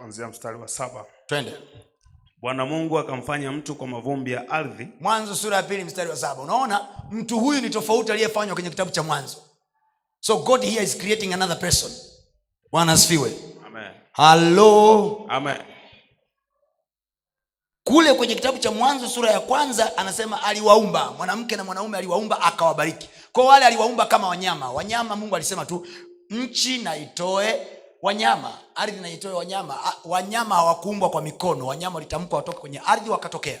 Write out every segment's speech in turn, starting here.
kuanzia mstari wa saba. twende. Bwana Mungu akamfanya mtu kwa mavumbi ya ardhi, Mwanzo sura ya pili mstari wa saba. Unaona, mtu huyu ni tofauti aliyefanywa kwenye kitabu cha Mwanzo. So God here is creating another person. Bwana asifiwe. amen, Halo. amen, Kule kwenye kitabu cha Mwanzo sura ya kwanza anasema aliwaumba mwanamke na mwanaume, aliwaumba akawabariki. Kwa wale aliwaumba kama wanyama. Wanyama Mungu alisema tu nchi na itoe wanyama, ardhi na itoe wanyama. Wanyama hawakuumbwa kwa mikono, wanyama walitamkwa watoke kwenye ardhi wakatokea.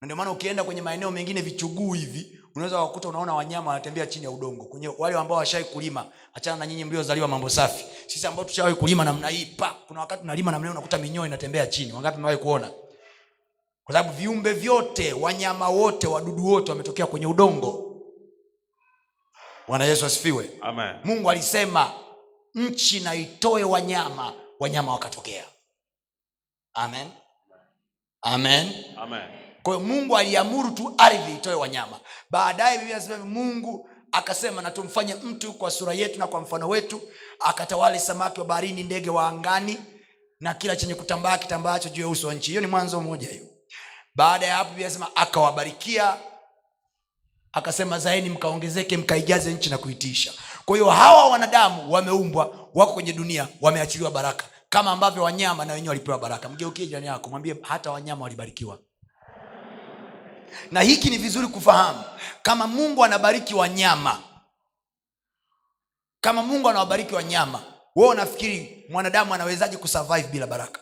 Na ndio maana ukienda kwenye maeneo mengine vichuguu hivi unaweza wakuta unaona wanyama wanatembea chini ya udongo. Kwenye wale ambao washawai kulima, achana na nyinyi mliozaliwa mambo safi. Sisi ambao tushawai kulima namna hii, pa kuna wakati unalima namna unakuta minyoo inatembea chini. Wangapi mewai kuona? Kwa sababu viumbe vyote, wanyama wote, wadudu wote wametokea kwenye udongo. Bwana Yesu asifiwe. amen, Mungu alisema nchi na itoe wanyama, wanyama wakatokea. Amen, amen. amen, Kwa hiyo Mungu aliamuru tu ardhi itoe wanyama. Baadaye Biblia Mungu akasema na tumfanye mtu kwa sura yetu na kwa mfano wetu, akatawale samaki wa baharini, ndege wa angani na kila chenye kutambaa kitambaacho juu ya uso wa nchi. Hiyo ni Mwanzo mmoja hiyo. Baada ya hapo Biblia akawabarikia, akasema zaeni mkaongezeke, mkaijaze nchi na kuitiisha. Kwa hiyo hawa wanadamu wameumbwa, wako kwenye dunia, wameachiliwa baraka. Kama ambavyo wanyama na wenyewe walipewa baraka. Mgeukie jirani yako, mwambie hata wanyama walibarikiwa. Na hiki ni vizuri kufahamu. Kama mungu anabariki wanyama kama mungu anawabariki wanyama wewe unafikiri mwanadamu anawezaje kusurvive bila baraka?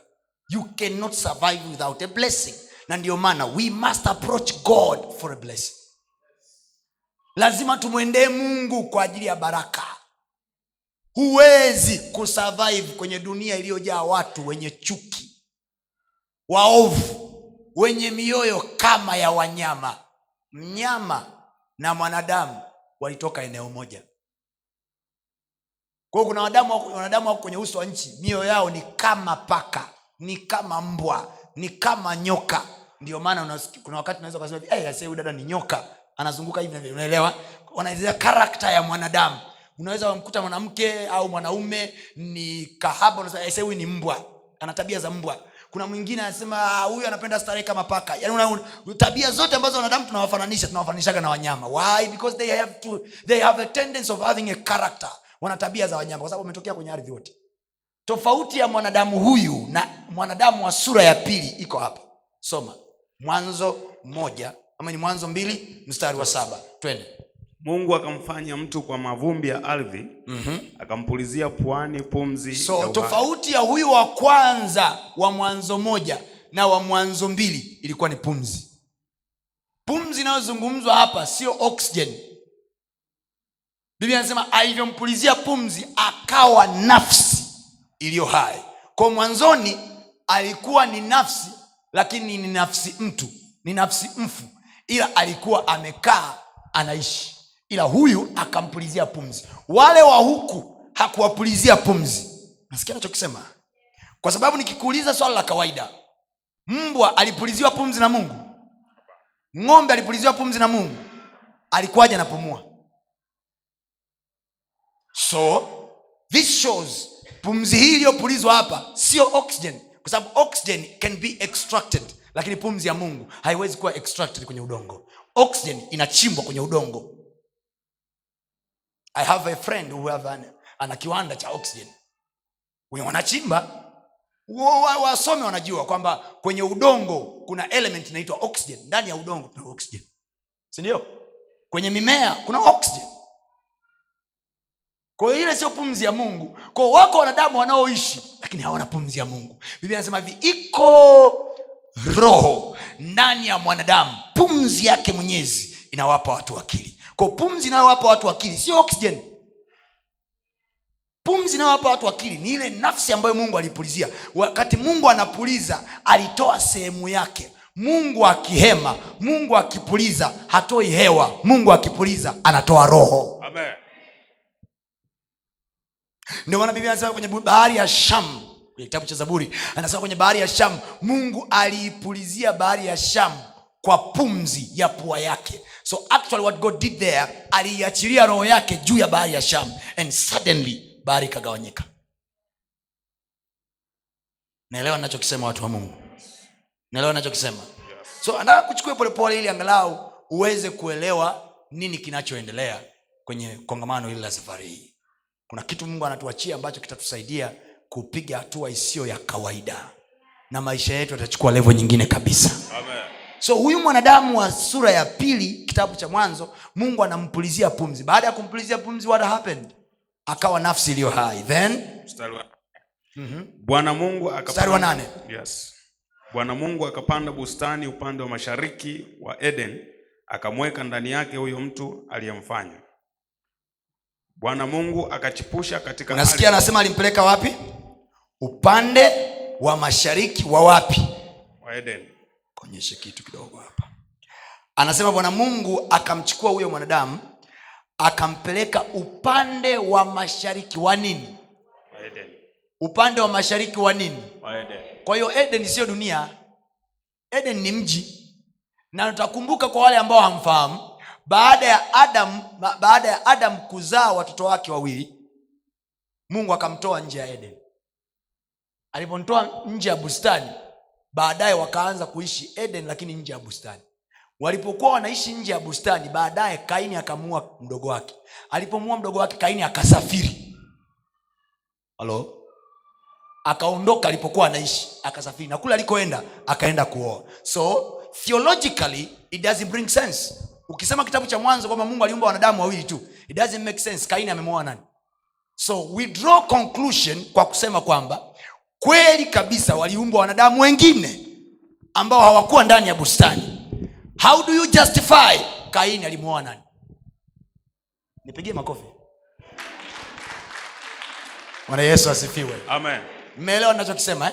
You cannot survive without a blessing. Na ndio maana we must approach god for a blessing lazima tumwendee mungu kwa ajili ya baraka. Huwezi kusurvive kwenye dunia iliyojaa watu wenye chuki waovu wenye mioyo kama ya wanyama. Mnyama na mwanadamu walitoka eneo moja. Kwa hiyo kuna wanadamu wanadamu wako kwenye uso wa nchi mioyo yao ni kama paka ni kama mbwa ni kama nyoka. Ndio maana kuna wakati unaweza kusema hey, huyu dada ni nyoka anazunguka hivi unaelewa? Wanaelezea karakta ya mwanadamu. Unaweza wamkuta mwanamke au mwanaume ni kahaba unasema "Eh, huyu ni mbwa. Ana tabia za mbwa. Kuna mwingine anasema "Ah, huyu anapenda starehe kama paka. Yani una, una, tabia zote ambazo wanadamu tunawafananisha tunawafananishaga na wanyama. Why? Because they have to they have a tendency of having a character. Wana tabia za wanyama kwa sababu wametokea kwenye ardhi wote tofauti ya mwanadamu huyu na mwanadamu wa sura ya pili iko hapa. Soma. Mwanzo moja ama ni mwanzo mbili mstari wa saba. Twende. Mungu akamfanya mtu kwa mavumbi ya ardhi, akampulizia puani pumzi so tofauti ya huyu wa kwanza wa mwanzo moja na wa mwanzo mbili ilikuwa ni pumzi. Pumzi inayozungumzwa hapa sio oxygen. Biblia anasema alivyompulizia pumzi akawa nafsi iliyo hai. Kwa mwanzoni alikuwa ni nafsi lakini ni nafsi mtu ni nafsi mfu ila alikuwa amekaa anaishi. Ila huyu akampulizia pumzi. Wale wa huku hakuwapulizia pumzi. Nasikia nachokisema kwa sababu nikikuuliza swala la kawaida mbwa alipuliziwa pumzi na mungu? Ng'ombe alipuliziwa pumzi na mungu? Alikuwaje anapumua? So this shows pumzi hii iliyopulizwa hapa sio oxygen. Kwa sababu oxygen can be extracted lakini pumzi ya mungu haiwezi kuwa extracted kwenye udongo. Oxygen inachimbwa kwenye udongo. I have a friend who have an, ana kiwanda cha oxygen. Wenye wanachimba. Wa- wa- wasome wanajua kwamba kwenye udongo kuna element inaitwa oxygen. Ndani ya udongo kuna oxygen. Sindio kwenye mimea kuna oxygen. Kwa ile sio pumzi ya mungu. Kwao wako wanadamu wanaoishi lakini hawana pumzi ya mungu. Biblia anasema hivi iko roho ndani ya mwanadamu pumzi yake mwenyezi inawapa watu akili. Kwa pumzi inayowapa watu akili sio oxygen. Pumzi inayowapa watu akili ni ile nafsi ambayo mungu alipulizia. Wakati mungu anapuliza alitoa sehemu yake. Mungu akihema mungu akipuliza hatoi hewa. Mungu akipuliza anatoa roho. Amen. ndio maana biblia anasema kwenye bahari ya sham kwenye kitabu cha zaburi anasema kwenye bahari ya sham mungu aliipulizia bahari ya sham kwa pumzi ya pua yake. So actually what god did there aliiachilia roho yake juu ya bahari ya sham and suddenly bahari ikagawanyika. Naelewa ninachokisema watu wa mungu? Naelewa ninachokisema? So anataka kuchukua polepole ili angalau uweze kuelewa nini kinachoendelea kwenye kongamano hili la safari hii. Kuna kitu mungu anatuachia ambacho kitatusaidia kupiga hatua isiyo ya kawaida. Na maisha yetu yatachukua levo nyingine kabisa. Amen. so huyu mwanadamu wa sura ya pili kitabu cha mwanzo mungu anampulizia pumzi. Baada ya kumpulizia pumzi what happened? Akawa nafsi iliyo hai. Then? Bwana Mungu akapanda. Yes. Bwana Mungu akapanda bustani upande wa mashariki wa Eden, akamweka ndani yake huyo mtu aliyemfanya. Bwana Mungu akachipusha katika unasikia anasema alimpeleka wapi upande wa mashariki wa wapi? Wa Eden. kuonyeshe kitu kidogo hapa. Anasema bwana mungu akamchukua huyo mwanadamu akampeleka upande wa mashariki wa nini? Wa Eden. upande wa mashariki wa nini? Wa kwa hiyo eden siyo dunia. Eden ni mji. Na tutakumbuka kwa wale ambao hamfahamu baada ya adam baada ya adam kuzaa watoto wake wawili mungu akamtoa nje ya eden alipomtoa nje ya bustani baadaye wakaanza kuishi eden lakini nje ya bustani. Walipokuwa wanaishi nje ya bustani baadaye kaini akamuua mdogo wake. Alipomuua mdogo wake kaini akasafiri. Halo akaondoka alipokuwa anaishi akasafiri. Na kule alikoenda akaenda kuoa. So theologically it doesn't bring sense. Ukisema kitabu cha mwanzo kwamba mungu aliumba wanadamu wawili tu it doesn't make sense. Kaini amemwoa nani? So we draw conclusion kwa kusema kwamba kweli kabisa waliumbwa wanadamu wengine ambao hawakuwa ndani ya bustani. How do you justify? Kaini alimwoa nani? Nipigie makofi. Bwana yesu asifiwe. Amen. mmeelewa nachokisema eh?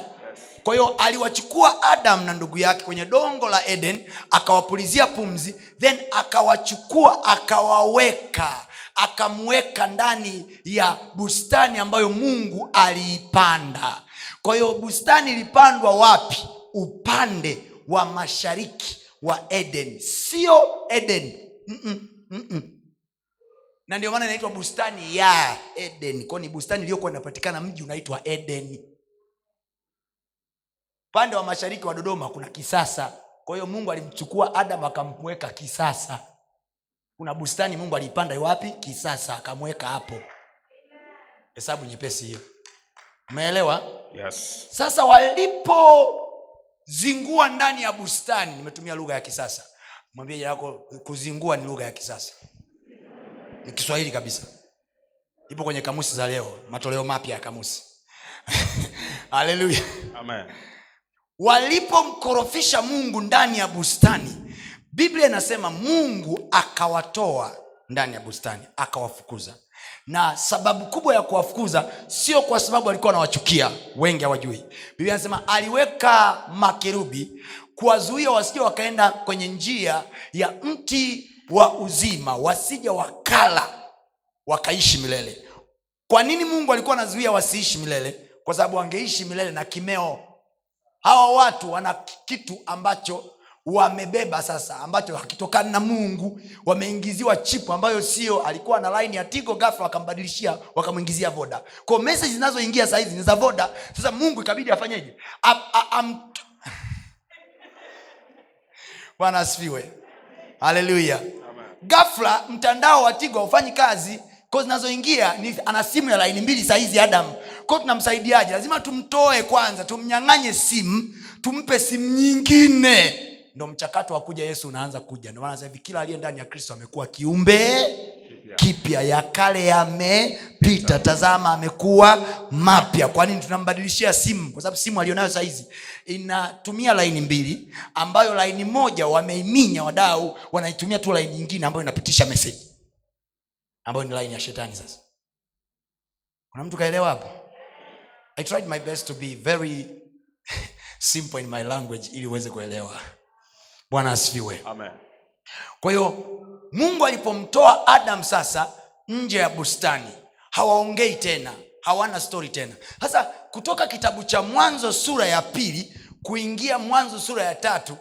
kwa hiyo aliwachukua adam na ndugu yake kwenye dongo la eden akawapulizia pumzi then akawachukua akawaweka akamweka ndani ya bustani ambayo mungu aliipanda kwa hiyo bustani ilipandwa wapi? Upande wa mashariki wa eden. Sio eden. Mm-mm, mm-mm. Na ndio maana inaitwa bustani ya eden. Kwao ni bustani iliyokuwa inapatikana mji unaitwa eden. Upande wa mashariki wa dodoma kuna kisasa. Kwa hiyo mungu alimchukua adam akamweka kisasa. Kuna bustani mungu aliipanda wapi? Kisasa akamweka hapo. Hesabu nyepesi hiyo. Umeelewa Yes. sasa walipozingua ndani ya bustani nimetumia lugha ya kisasa. Mwambie lako kuzingua ni lugha ya kisasa. Ni kiswahili kabisa. Ipo kwenye kamusi za leo matoleo mapya ya kamusi. Haleluya. Amen. walipomkorofisha mungu ndani ya bustani biblia inasema mungu akawatoa ndani ya bustani akawafukuza. Na sababu kubwa ya kuwafukuza sio kwa sababu alikuwa anawachukia wengi hawajui. Biblia anasema aliweka makerubi kuwazuia wasije wakaenda kwenye njia ya mti wa uzima wasije wakala wakaishi milele. Kwa nini mungu alikuwa anazuia wasiishi milele? Kwa sababu wangeishi milele na kimeo. Hawa watu wana kitu ambacho wamebeba sasa ambacho hakitokani na mungu. Wameingiziwa chipu ambayo sio alikuwa na laini ya tigo gafla wakambadilishia wakamwingizia voda. Kwao meseji zinazoingia sahizi ni za voda. Sasa mungu ikabidi afanyeje? Bwana asifiwe. Haleluya gafla mtandao wa tigo haufanyi kazi. Ko zinazoingia ni ana simu ya laini mbili sahizi adam. Ko tunamsaidiaje? Lazima tumtoe kwanza tumnyang'anye simu tumpe simu nyingine ndo mchakato wa kuja yesu unaanza kuja. Ndio sasa hivi kila aliye ndani ya kristo amekuwa kiumbe kipya. Ya kale yamepita. Tazama amekuwa mapya. Kwa nini? Tunambadilishia simu kwa sababu simu alionayo sahizi inatumia laini mbili ambayo laini moja wameiminya wadau wanaitumia tu laini nyingine ambayo inapitisha meseji ambayo ni laini ya shetani sasa. Kuna mtu kaelewa hapo? I tried my best to be very simple in my language ili uweze kuelewa bwana asifiwe Amen. kwa hiyo mungu alipomtoa adam sasa nje ya bustani hawaongei tena hawana stori tena sasa kutoka kitabu cha mwanzo sura ya pili kuingia mwanzo sura ya tatu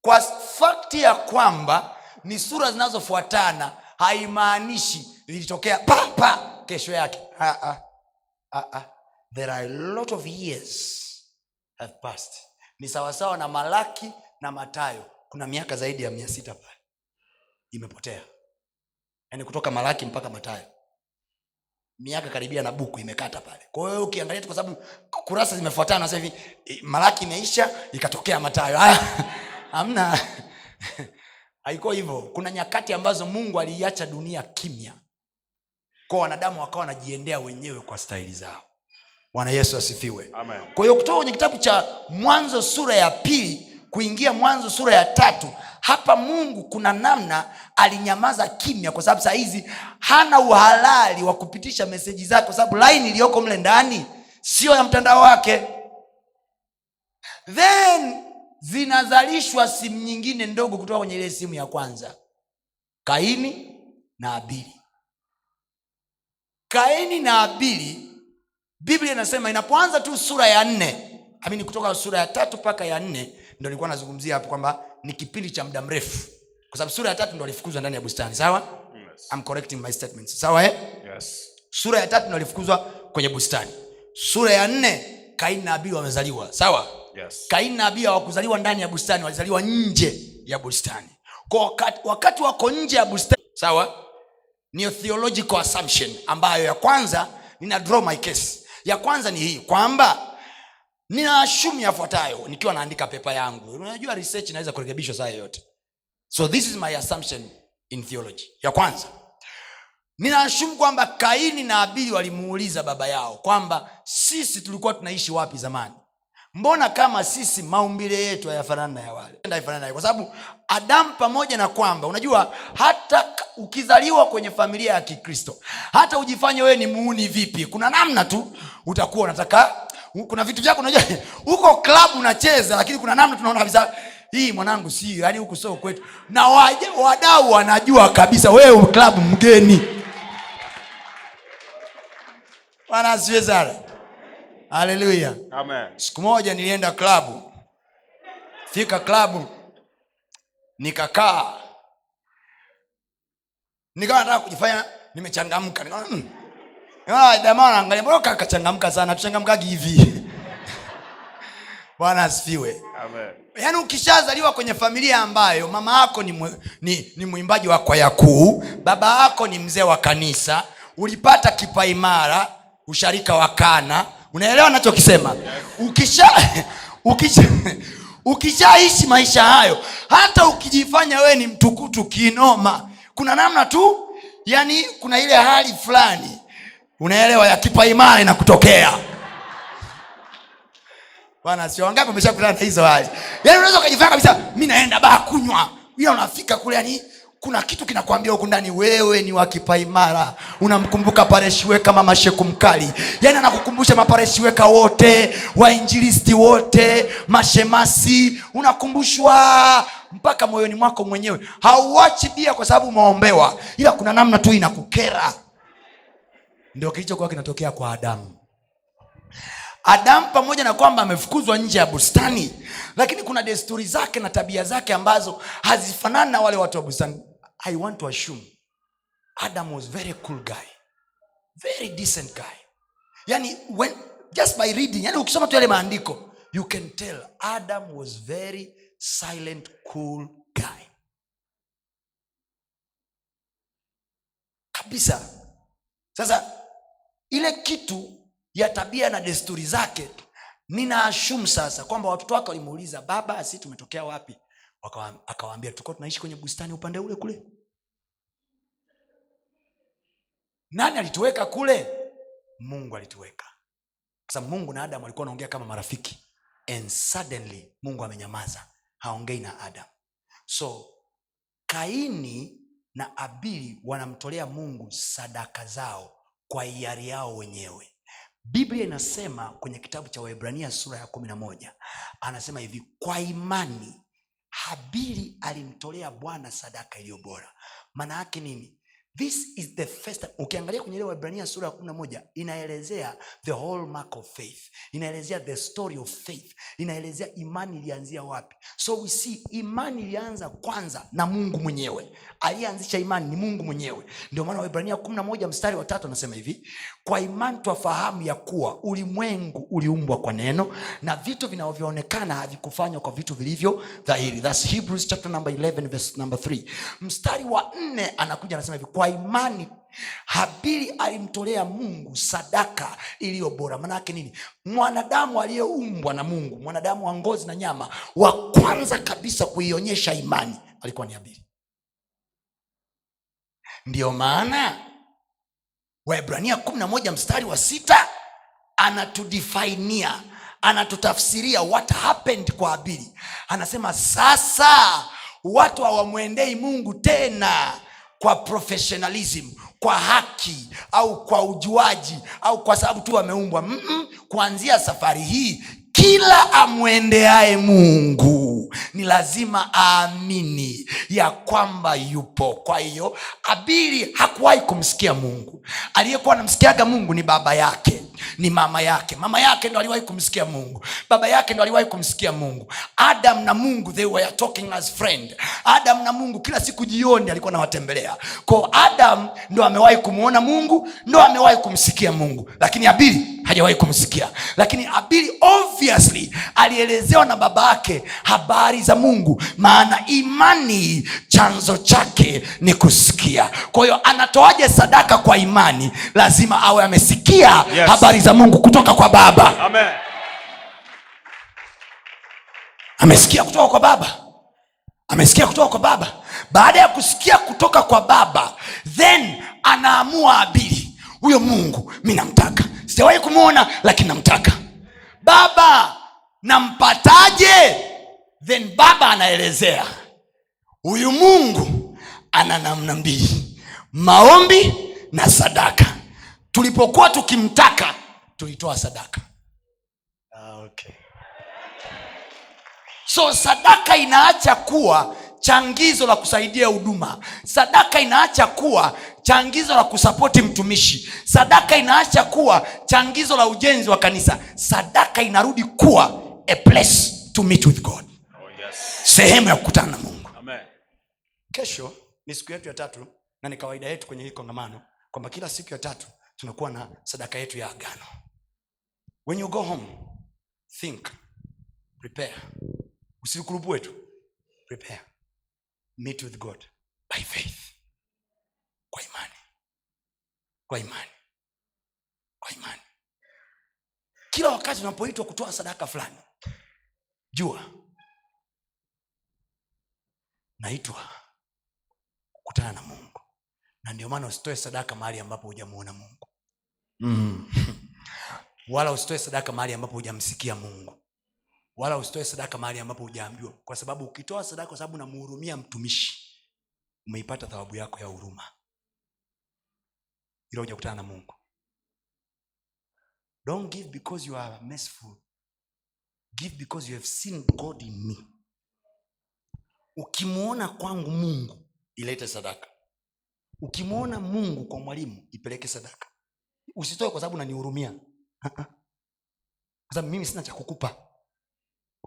kwa fakti ya kwamba ni sura zinazofuatana haimaanishi lilitokea papa kesho yake ha -ha. Ha -ha. there are a lot of years have passed ni sawasawa na malaki na matayo kuna miaka zaidi ya mia sita pale. Imepotea. Yaani kutoka malaki mpaka matayo. Miaka karibia na buku imekata pale. Kwa hiyo ukiangalia tu kwa sababu kurasa zimefuatana sasa hivi malaki imeisha ikatokea matayo. Haya, hamna. Haiko hivyo. Kuna nyakati ambazo mungu aliiacha dunia kimya. Kwa wanadamu wakawa wanajiendea wenyewe kwa staili zao. Bwana yesu asifiwe. Amen. kwa hiyo kutoka kwenye kitabu cha mwanzo sura ya pili kuingia mwanzo sura ya tatu hapa mungu kuna namna alinyamaza kimya kwa sababu saa hizi hana uhalali wa kupitisha meseji zake kwa sababu laini iliyoko mle ndani sio ya mtandao wake. Then zinazalishwa simu nyingine ndogo kutoka kwenye ile simu ya kwanza. Kaini na abili. Kaini na abili biblia inasema inapoanza tu sura ya nne amini kutoka sura ya tatu mpaka ya nne ndo nilikuwa nazungumzia hapo kwamba ni kipindi cha muda mrefu. Kwa sababu sura ya tatu ndo alifukuzwa ndani ya bustani. Sawa? Yes. I'm correcting my statements. Sawa eh? Yes. sura ya tatu ndo alifukuzwa kwenye bustani. Sura ya nne kaini na abili wamezaliwa. Sawa? Yes. kaini na abili hawakuzaliwa ndani ya bustani walizaliwa nje ya bustani. Kwa wakati, wakati wako nje ya bustani. Sawa? Ni theological assumption ambayo ya kwanza nina draw my case. Ya kwanza ni hii kwamba nina ashumu yafuatayo nikiwa naandika pepa yangu. Unajua research inaweza kurekebishwa saa yoyote. So this is my assumption in theology. Ya kwanza ninaashumu kwamba kaini na abili walimuuliza baba yao kwamba sisi tulikuwa tunaishi wapi zamani? Mbona kama sisi maumbile yetu hayafanani na ya wale? Kwa sababu adamu pamoja na kwamba unajua hata ukizaliwa kwenye familia ya kikristo hata ujifanye wewe ni muuni vipi kuna namna tu utakuwa unataka kuna vitu vyako unajua huko klabu unacheza lakini kuna namna tunaona kabisa hii mwanangu si yani huku sio kwetu. Na wadau wanajua kabisa wewe klabu mgeni. Bwana asiwe sana. Haleluya siku moja nilienda klabu fika klabu nikakaa. Nikawa nataka kujifanya nimechangamka. Nikaona mm. Nikaona jamaa wanaangalia mbona kakachangamka sana tuchangamkagi hivi? Bwana asifiwe. Amen. yaani ukishazaliwa kwenye familia ambayo mama yako ni, mwe- ni, ni mwimbaji wa kwaya kuu baba yako ni mzee wa kanisa ulipata kipaimara usharika wa kana. Unaelewa nachokisema ukisha ukisha ukishaishi maisha hayo hata ukijifanya wewe ni mtukutu kinoma kuna namna tu yani kuna ile hali fulani unaelewa ya kipaimara inakutokea bwana sio wangapi umeshakutana na hizo hali? Yaani unaweza ukajifanya kabisa mi naenda baa kunywa. Ila unafika kule yani kuna kitu kinakwambia huku ndani wewe ni wakipaimara unamkumbuka pareshiweka mama sheku mkali. Yaani anakukumbusha mapareshiweka wote wainjilisti wote mashemasi. Unakumbushwa mpaka moyoni mwako mwenyewe. Hauachi bia kwa sababu umeombewa. Ila kuna namna tu inakukera ndio kilichokuwa kinatokea kwa adamu adamu pamoja na kwamba amefukuzwa nje ya bustani lakini kuna desturi zake na tabia zake ambazo hazifanani na wale watu wa bustani. I want to assume adam was very cool guy. Very decent guy. Yani when, just by reading yani ukisoma tu yale maandiko you can tell adam was very silent cool guy. Kabisa. Sasa ile kitu ya tabia na desturi zake ninaashum sasa kwamba watoto wake walimuuliza baba si tumetokea wapi? Akawaambia tulikuwa tunaishi kwenye bustani upande ule kule. Nani alituweka kule? Mungu alituweka. Kwasababu mungu na adamu walikuwa wanaongea kama marafiki. And suddenly mungu amenyamaza. Haongei na adam so kaini na abili wanamtolea mungu sadaka zao kwa hiari yao wenyewe. Biblia inasema kwenye kitabu cha waibrania sura ya kumi na moja anasema hivi kwa imani habili alimtolea bwana sadaka iliyo bora. Maana yake nini this is the first time. ukiangalia kwenye ile waibrania sura ya kumi na moja inaelezea the hallmark of faith. Inaelezea the story of faith. Inaelezea imani ilianzia wapi. So we see imani ilianza kwanza na mungu mwenyewe. Aliyeanzisha imani ni mungu mwenyewe. Ndio maana Waebrania kumi na moja mstari wa tatu anasema hivi kwa imani twafahamu ya kuwa ulimwengu uliumbwa kwa neno na vitu vinavyoonekana havikufanywa kwa vitu vilivyo dhahiri. That's Hebrews chapter number 11 verse number 3 mstari wa nne anakuja anasema hivi kwa imani habili alimtolea mungu sadaka iliyo bora. Maanaake nini? Mwanadamu aliyeumbwa na mungu mwanadamu wa ngozi na nyama wa kwanza kabisa kuionyesha imani alikuwa ni habili. Ndiyo maana waibrania 11 mstari wa sita anatudifainia anatutafsiria what happened kwa habili anasema sasa watu hawamwendei mungu tena kwa professionalism kwa haki au kwa ujuaji au kwa sababu tu wameumbwa Mm-mm. kuanzia safari hii kila amwendeaye mungu ni lazima aamini ya kwamba yupo. Kwa hiyo abili hakuwahi kumsikia mungu. Aliyekuwa anamsikiaga mungu ni baba yake ni mama yake. Mama yake ndo aliwahi kumsikia mungu. Baba yake ndo aliwahi kumsikia mungu. Adam na mungu they were talking as friend. Adam na mungu kila siku jioni alikuwa anawatembelea. Ko adam ndo amewahi kumwona mungu ndo amewahi kumsikia mungu. Lakini abili hajawahi kumsikia. Lakini abili obviously alielezewa na baba yake habari za mungu. Maana imani chanzo chake ni kusikia. Kwa hiyo anatoaje sadaka kwa imani? Lazima awe amesikia Yes. Habari za mungu kutoka kwa baba. Amen. amesikia kutoka kwa baba? Amesikia kutoka kwa baba? Baada ya kusikia kutoka kwa baba then anaamua abili huyo mungu mi namtaka. Sijawahi kumwona lakini namtaka. Baba nampataje? Then baba anaelezea. Huyu mungu ana namna mbili. Maombi na sadaka tulipokuwa tukimtaka tulitoa sadaka. Ah, okay. So sadaka inaacha kuwa changizo la kusaidia huduma. Sadaka inaacha kuwa changizo la kusapoti mtumishi. Sadaka inaacha kuwa changizo la ujenzi wa kanisa. Sadaka inarudi kuwa a place to meet with god. Oh, yes. sehemu ya kukutana na mungu. Amen. kesho ni siku yetu ya tatu na ni kawaida yetu kwenye hii kongamano kwamba kila siku ya tatu tunakuwa na sadaka yetu ya agano. When you go home think prepare. Usikurupue wetu, prepare. Meet with god by faith. Kwa imani. Kwa imani. Kwa imani. Kila wakati unapoitwa kutoa sadaka fulani jua naitwa kukutana na mungu na ndio maana usitoe sadaka mahali ambapo hujamuona mungu. Mm. wala usitoe sadaka mahali ambapo hujamsikia mungu. Wala usitoe sadaka mahali ambapo hujaambiwa kwa sababu ukitoa sadaka kwa sababu unamhurumia mtumishi umeipata thawabu yako ya huruma. Ila hujakutana na mungu. Don't give because you are merciful. Give because you have seen god in me. Ukimwona kwangu mungu ilete sadaka ukimwona mungu kwa mwalimu ipeleke sadaka. Usitoe kwa sababu unanihurumia. Kwa sababu mimi sina cha kukupa.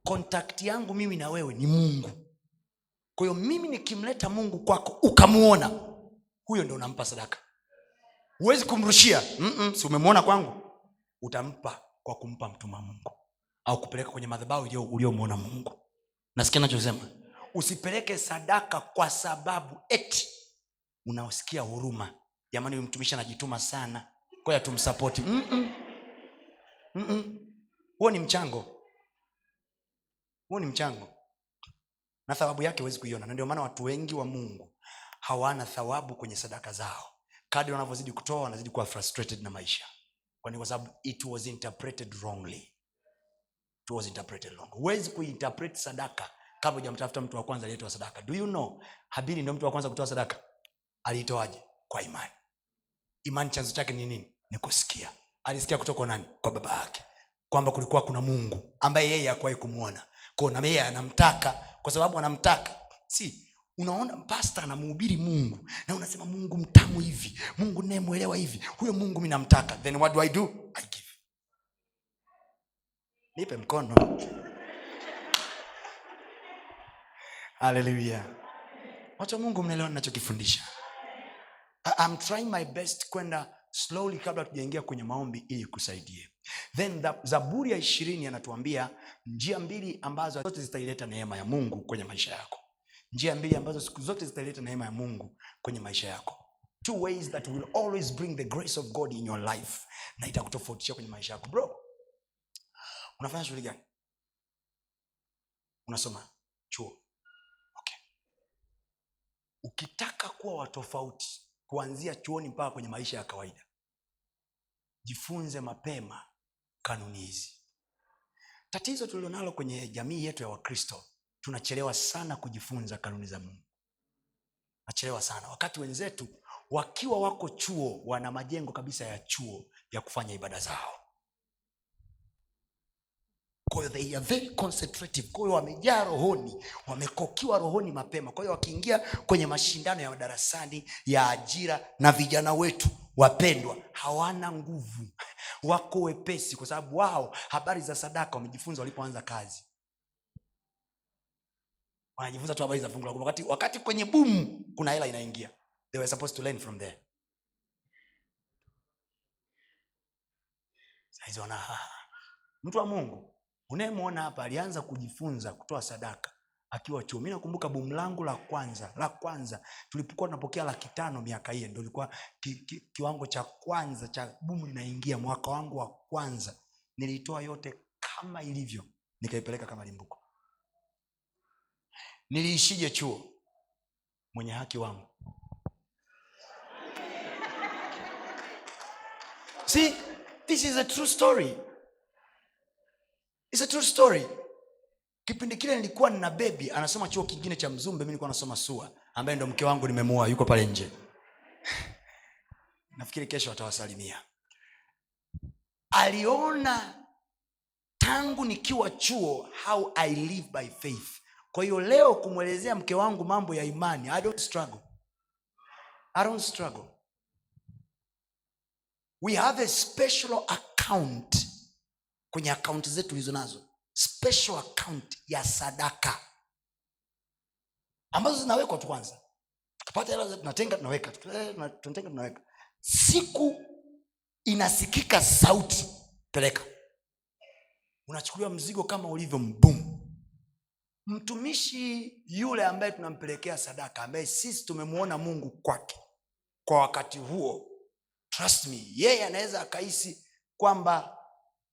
Kontakti yangu mimi na wewe ni mungu. Kwa hiyo mimi nikimleta mungu kwako ukamwona huyo ndo unampa sadaka. Huwezi kumrushia. Si umemwona kwangu? Utampa kwa kumpa mtuma mungu. Au kupeleka kwenye madhabahu uliomwona mungu. Nasikia nachosema usipeleke sadaka kwa sababu eti unaosikia huruma. Jamani huyu mtumishi anajituma sana. Kwaya tumsapoti. Huo ni mchango. Huo ni mchango. Na thawabu yake huwezi kuiona. Na ndio maana watu wengi wa mungu hawana thawabu kwenye sadaka zao. Kadri wanavyozidi kutoa wanazidi kuwa frustrated na maisha. Kwani kwa sababu it was interpreted wrongly. Huwezi kuinterpret sadaka kabla hujamtafuta mtu wa kwanza aliyetoa sadaka. Do you know? Habili ndio mtu wa kwanza kutoa sadaka aliitoaje kwa imani. Imani chanzo chake ni nini? Ni kusikia. Alisikia kutoka nani? Kwa baba yake. Kwamba kulikuwa kuna mungu ambaye yeye hakuwahi kumwona kwao na anamtaka kwa sababu anamtaka. Si unaona pasta anamhubiri mungu na unasema mungu mtamu hivi mungu nayemwelewa hivi huyo mungu mi namtaka. Then what do i do? I give. Nipe mkono. Haleluya watu wa mungu mnaelewa ninachokifundisha I'm trying my best kwenda slowly kabla tujaingia kwenye maombi ili kusaidie. Then the- zaburi ya ishirini anatuambia njia mbili ambazo zote zitaileta neema ya mungu kwenye maisha yako. Njia mbili ambazo siku zote zitaileta neema ya mungu kwenye maisha yako. Two ways that will always bring the grace of god in your life na itakutofautisha kwenye maisha yako. Bro unafanya shughuli gani? Unasoma chuo. Okay. ukitaka kuwa watofauti kuanzia chuoni mpaka kwenye maisha ya kawaida. Jifunze mapema kanuni hizi. Tatizo tulilonalo kwenye jamii yetu ya wakristo tunachelewa sana kujifunza kanuni za mungu. Nachelewa sana. Wakati wenzetu wakiwa wako chuo wana majengo kabisa ya chuo ya kufanya ibada zao kwa they are very concentrative. Kwa wamejaa rohoni wamekokiwa rohoni mapema. Kwa hiyo wakiingia kwenye mashindano ya madarasani ya ajira na vijana wetu wapendwa hawana nguvu. Wako wepesi kwa sababu wao habari za sadaka wamejifunza walipoanza kazi. Wanajifunza tu habari za fungu wakati, wakati kwenye bumu kuna hela inaingia. They were supposed to learn from there. Saizi wana mtu wa mungu unayemwona hapa alianza kujifunza kutoa sadaka akiwa chuo. Mi nakumbuka bumu langu la kwanza la kwanza tulipokuwa tunapokea laki tano miaka hiyo ndo ilikuwa ki, ki, kiwango cha kwanza cha bumu linaingia mwaka wangu wa kwanza. Nilitoa yote kama ilivyo nikaipeleka kama limbuko. Niliishije chuo? Mwenye haki wangu. See this is a true story It's a true story. Kipindi kile nilikuwa nina bebi anasoma chuo kingine cha mzumbe mimi nilikuwa nasoma sua ambaye ndo mke wangu nimemua yuko pale nje. Nafikiri kesho atawasalimia. Aliona tangu nikiwa chuo how i live by faith. Kwa hiyo leo kumwelezea mke wangu mambo ya imani i don't struggle. I don't struggle. We have a special account kwenye akaunti zetu hizo nazo. Special account ya sadaka. Ambazo zinawekwa tu kwanza. Tukipata hela tunatenga tunaweka Tuna- tuna- tunatenga tunaweka. Siku inasikika sauti peleka. Unachukuliwa mzigo kama ulivyo mbumu mtumishi yule ambaye tunampelekea sadaka ambaye sisi tumemwona mungu kwake kwa wakati huo trust me yeye anaweza akahisi kwamba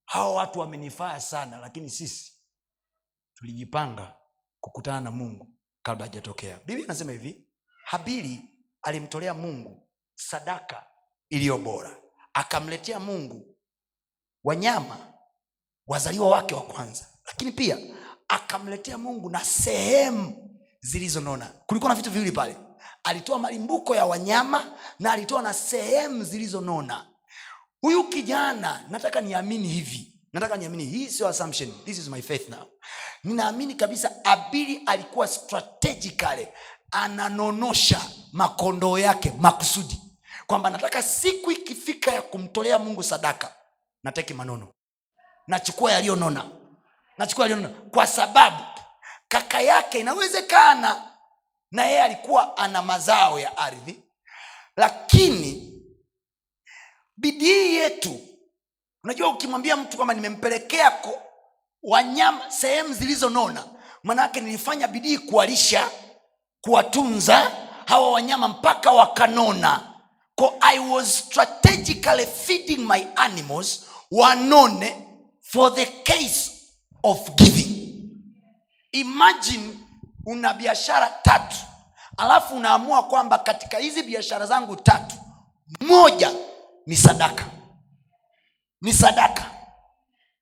hawa watu wamenifaa sana lakini sisi tulijipanga kukutana na mungu kabla hajatokea. Biblia inasema hivi habili alimtolea mungu sadaka iliyo bora. Akamletea mungu wanyama wazaliwa wake wa kwanza. Lakini pia akamletea mungu na sehemu zilizonona. Kulikuwa na vitu viwili pale. Alitoa malimbuko ya wanyama na alitoa na sehemu zilizonona huyu kijana nataka niamini hivi. Nataka niamini hii sio assumption. This is my faith now. Ninaamini kabisa abili alikuwa strategically ananonosha makondoo yake makusudi. Kwamba nataka siku ikifika ya kumtolea mungu sadaka nateki manono. Nachukua yaliyonona. Nachukua yaliyonona. Kwa sababu kaka yake inawezekana na yeye alikuwa ana mazao ya ardhi lakini bidii yetu. Unajua ukimwambia mtu kwamba nimempelekea wanyama sehemu zilizonona manaake nilifanya bidii kuwalisha kuwatunza hawa wanyama mpaka wakanona. Ko i was strategically feeding my animals wanone for the case of giving. Imagine una biashara tatu alafu unaamua kwamba katika hizi biashara zangu tatu moja ni sadaka. Ni sadaka.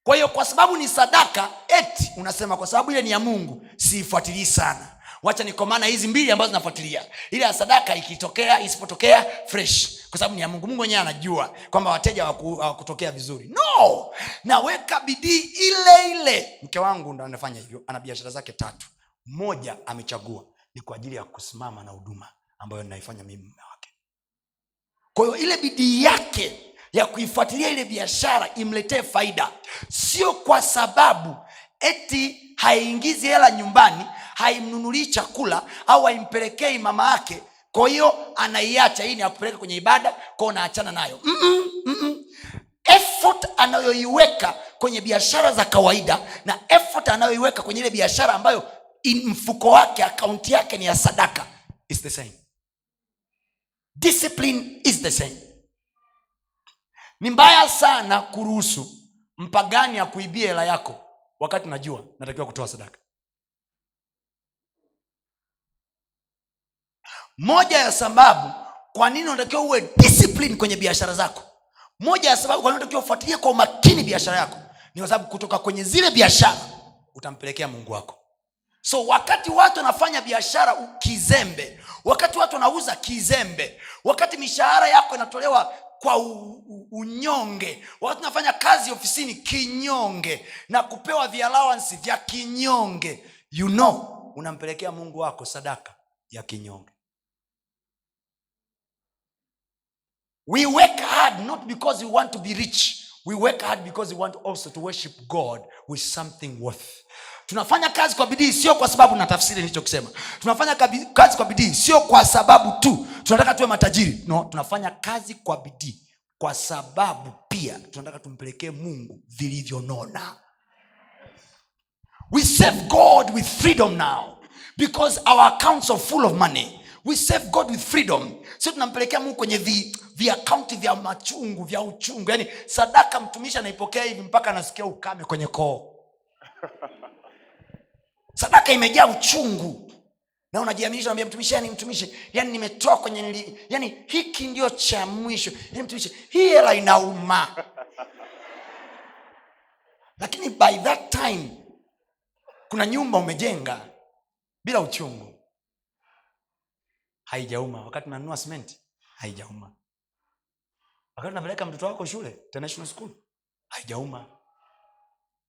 Kwa hiyo kwa sababu ni sadaka eti unasema kwa sababu ile ni ya mungu siifuatilii sana. Wacha nikomana hizi mbili ambazo zinafuatilia. Ile ya sadaka ikitokea isipotokea fresh. Kwa sababu ni ya mungu. Mungu mwenyewe anajua kwamba wateja hawakutokea waku, vizuri. No! Naweka bidii ile ile. Mke wangu ndo anafanya hivyo ana biashara zake tatu. Moja amechagua ni kwa ajili ya kusimama na huduma ambayo naifanya mimi kwa hiyo ile bidii yake ya kuifuatilia ile biashara imletee faida. Sio kwa sababu eti haiingizi hela nyumbani haimnunulii chakula au haimpelekei mama yake. Kwa hiyo anaiacha. Hii ni akupeleka kwenye ibada kwao naachana nayo. Mm-mm, mm-mm. effort anayoiweka kwenye biashara za kawaida na effort anayoiweka kwenye ile biashara ambayo mfuko wake akaunti yake ni ya sadaka is the same discipline is the same. Ni mbaya sana kuruhusu mpagani akuibie hela yako wakati najua natakiwa kutoa sadaka. Moja ya sababu kwa nini unatakiwa uwe discipline kwenye biashara zako. Moja ya sababu kwa unatakiwa ufuatilie kwa umakini biashara yako ni kwa sababu kutoka kwenye zile biashara utampelekea mungu wako so wakati watu wanafanya biashara kizembe wakati watu wanauza kizembe wakati mishahara yako inatolewa kwa u, u, unyonge wakati unafanya kazi ofisini kinyonge na kupewa vialawansi vya kinyonge you know unampelekea mungu wako sadaka ya kinyonge. We work hard not because we want to be rich. We work hard because we want also to worship god with something worth tunafanya kazi kwa bidii sio kwa sababu na tafsiri nilichokisema tunafanya kazi kwa bidii sio kwa sababu tu tunataka tuwe matajiri no tunafanya kazi kwa bidii kwa sababu pia tunataka tumpelekee mungu vilivyonona We serve God with freedom now because our accounts are full of money. We serve God with freedom. Sio tunampelekea Mungu kwenye vi, vi vya machungu vya uchungu. Yaani sadaka mtumishi anaipokea hivi mpaka anasikia ukame kwenye koo. Sadaka imejaa uchungu. Na unajiaminisha unamwambia mtumishi yani mtumishi yani nimetoa kwenye nili, yani hiki ndio cha mwisho. Yani mtumishi hii hela inauma. Lakini by that time kuna nyumba umejenga bila uchungu haijauma wakati unanunua simenti haijauma wakati unapeleka mtoto wako shule international school haijauma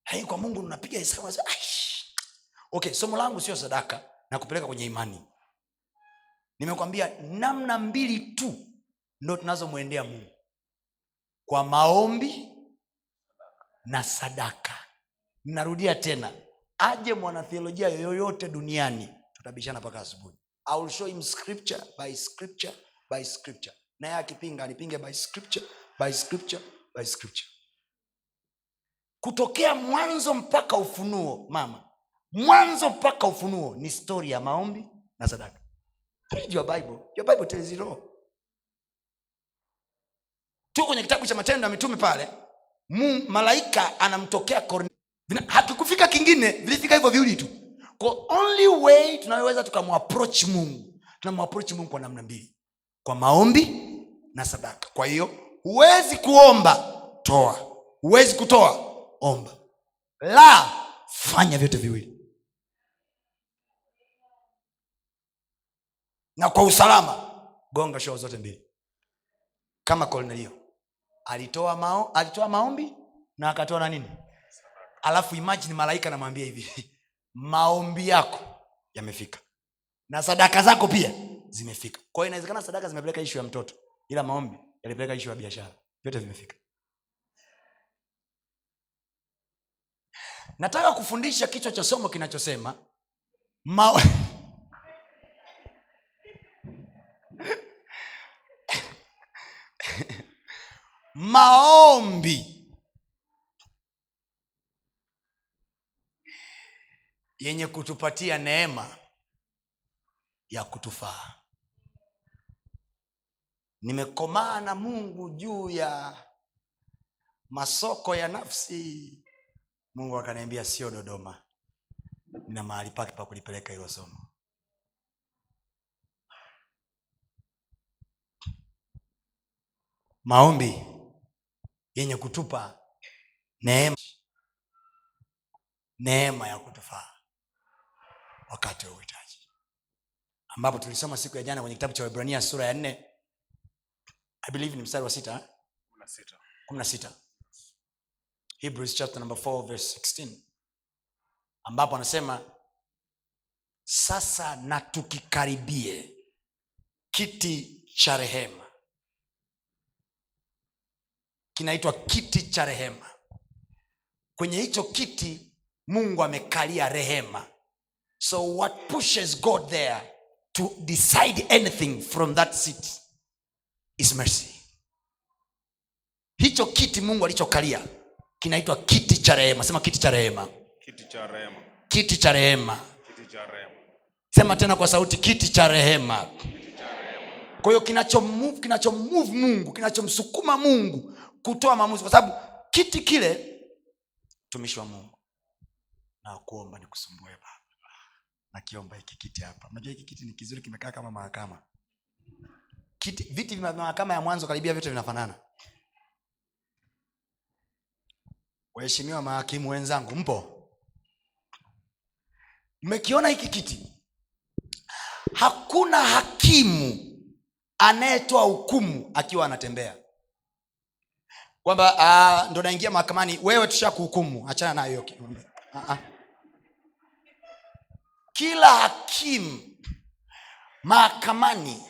lakini kwa mungu unapiga hesabu. Okay somo langu sio sadaka na kupeleka kwenye imani. Nimekwambia namna mbili tu ndo tunazomwendea mungu. Kwa maombi na sadaka. Narudia tena aje mwanatheolojia yoyote duniani tutabishana mpaka asubuhi. I show him scripture by scripture by scripture. Naye akipinga anipinge by scripture by scripture by scripture. Kutokea mwanzo mpaka ufunuo mama mwanzo mpaka ufunuo ni stori ya maombi na sadaka. Read your bible. Your bible tells it all tu kwenye kitabu cha matendo ya mitume pale mu, malaika anamtokea Korne- hakikufika kingine vilifika hivyo viwili tu. Kwa only way tunayoweza tukamwaproach mungu tunamwaproach mungu kwa namna mbili. Kwa maombi na sadaka. Kwa hiyo huwezi kuomba toa. Huwezi kutoa omba. La fanya vyote viwili na kwa usalama gonga shoo zote mbili. Kama kornelio alitoa, mao, alitoa maombi na akatoa na nini? Alafu imagine malaika namwambia hivi maombi yako yamefika. Na sadaka zako pia zimefika. Kwa inawezekana sadaka zimepeleka ishu ya mtoto ila maombi yalipeleka ishu ya biashara. Vyote vimefika. Nataka kufundisha kichwa cha somo kinachosema ma... maombi. Yenye kutupatia neema ya kutufaa. Nimekomaa na mungu juu ya masoko ya nafsi. Mungu akaniambia sio dodoma. Nina mahali pake pa kulipeleka hilo somo. Maombi yenye kutupa neema neema ya kutufaa wakati wa uhitaji. Ambapo tulisoma siku ya jana kwenye kitabu cha Waebrania sura ya nne I believe ni mstari wa sita eh? kumi na sita. Hebrews chapter number 4 verse 16 ambapo anasema sasa na tukikaribie kiti cha rehema kinaitwa kiti cha rehema. Kwenye hicho kiti mungu amekalia rehema. So what pushes god there to decide anything from that seat is mercy. Hicho kiti mungu alichokalia kinaitwa kiti cha rehema. Sema kiti cha rehema. Kiti cha rehema, kiti cha sema tena kwa sauti kiti cha rehema kwa hiyo kinachomove kinachomove mungu kinachomsukuma mungu kutoa maamuzi kwa sababu kiti kile mtumishi wa mungu. Na kuomba nikusumbue baba. Nakiomba hiki kiti hapa. Unajua hiki kiti ni kizuri kimekaa kama mahakama. Kiti viti vya mahakama ya mwanzo karibia vyote vinafanana. Waheshimiwa mahakimu wenzangu mpo? Mmekiona hiki kiti? Hakuna hakimu anayetoa hukumu akiwa anatembea. Kwamba ah, ndo naingia mahakamani wewe tusha kuhukumu achana nayo Ah, ah. kila hakimu mahakamani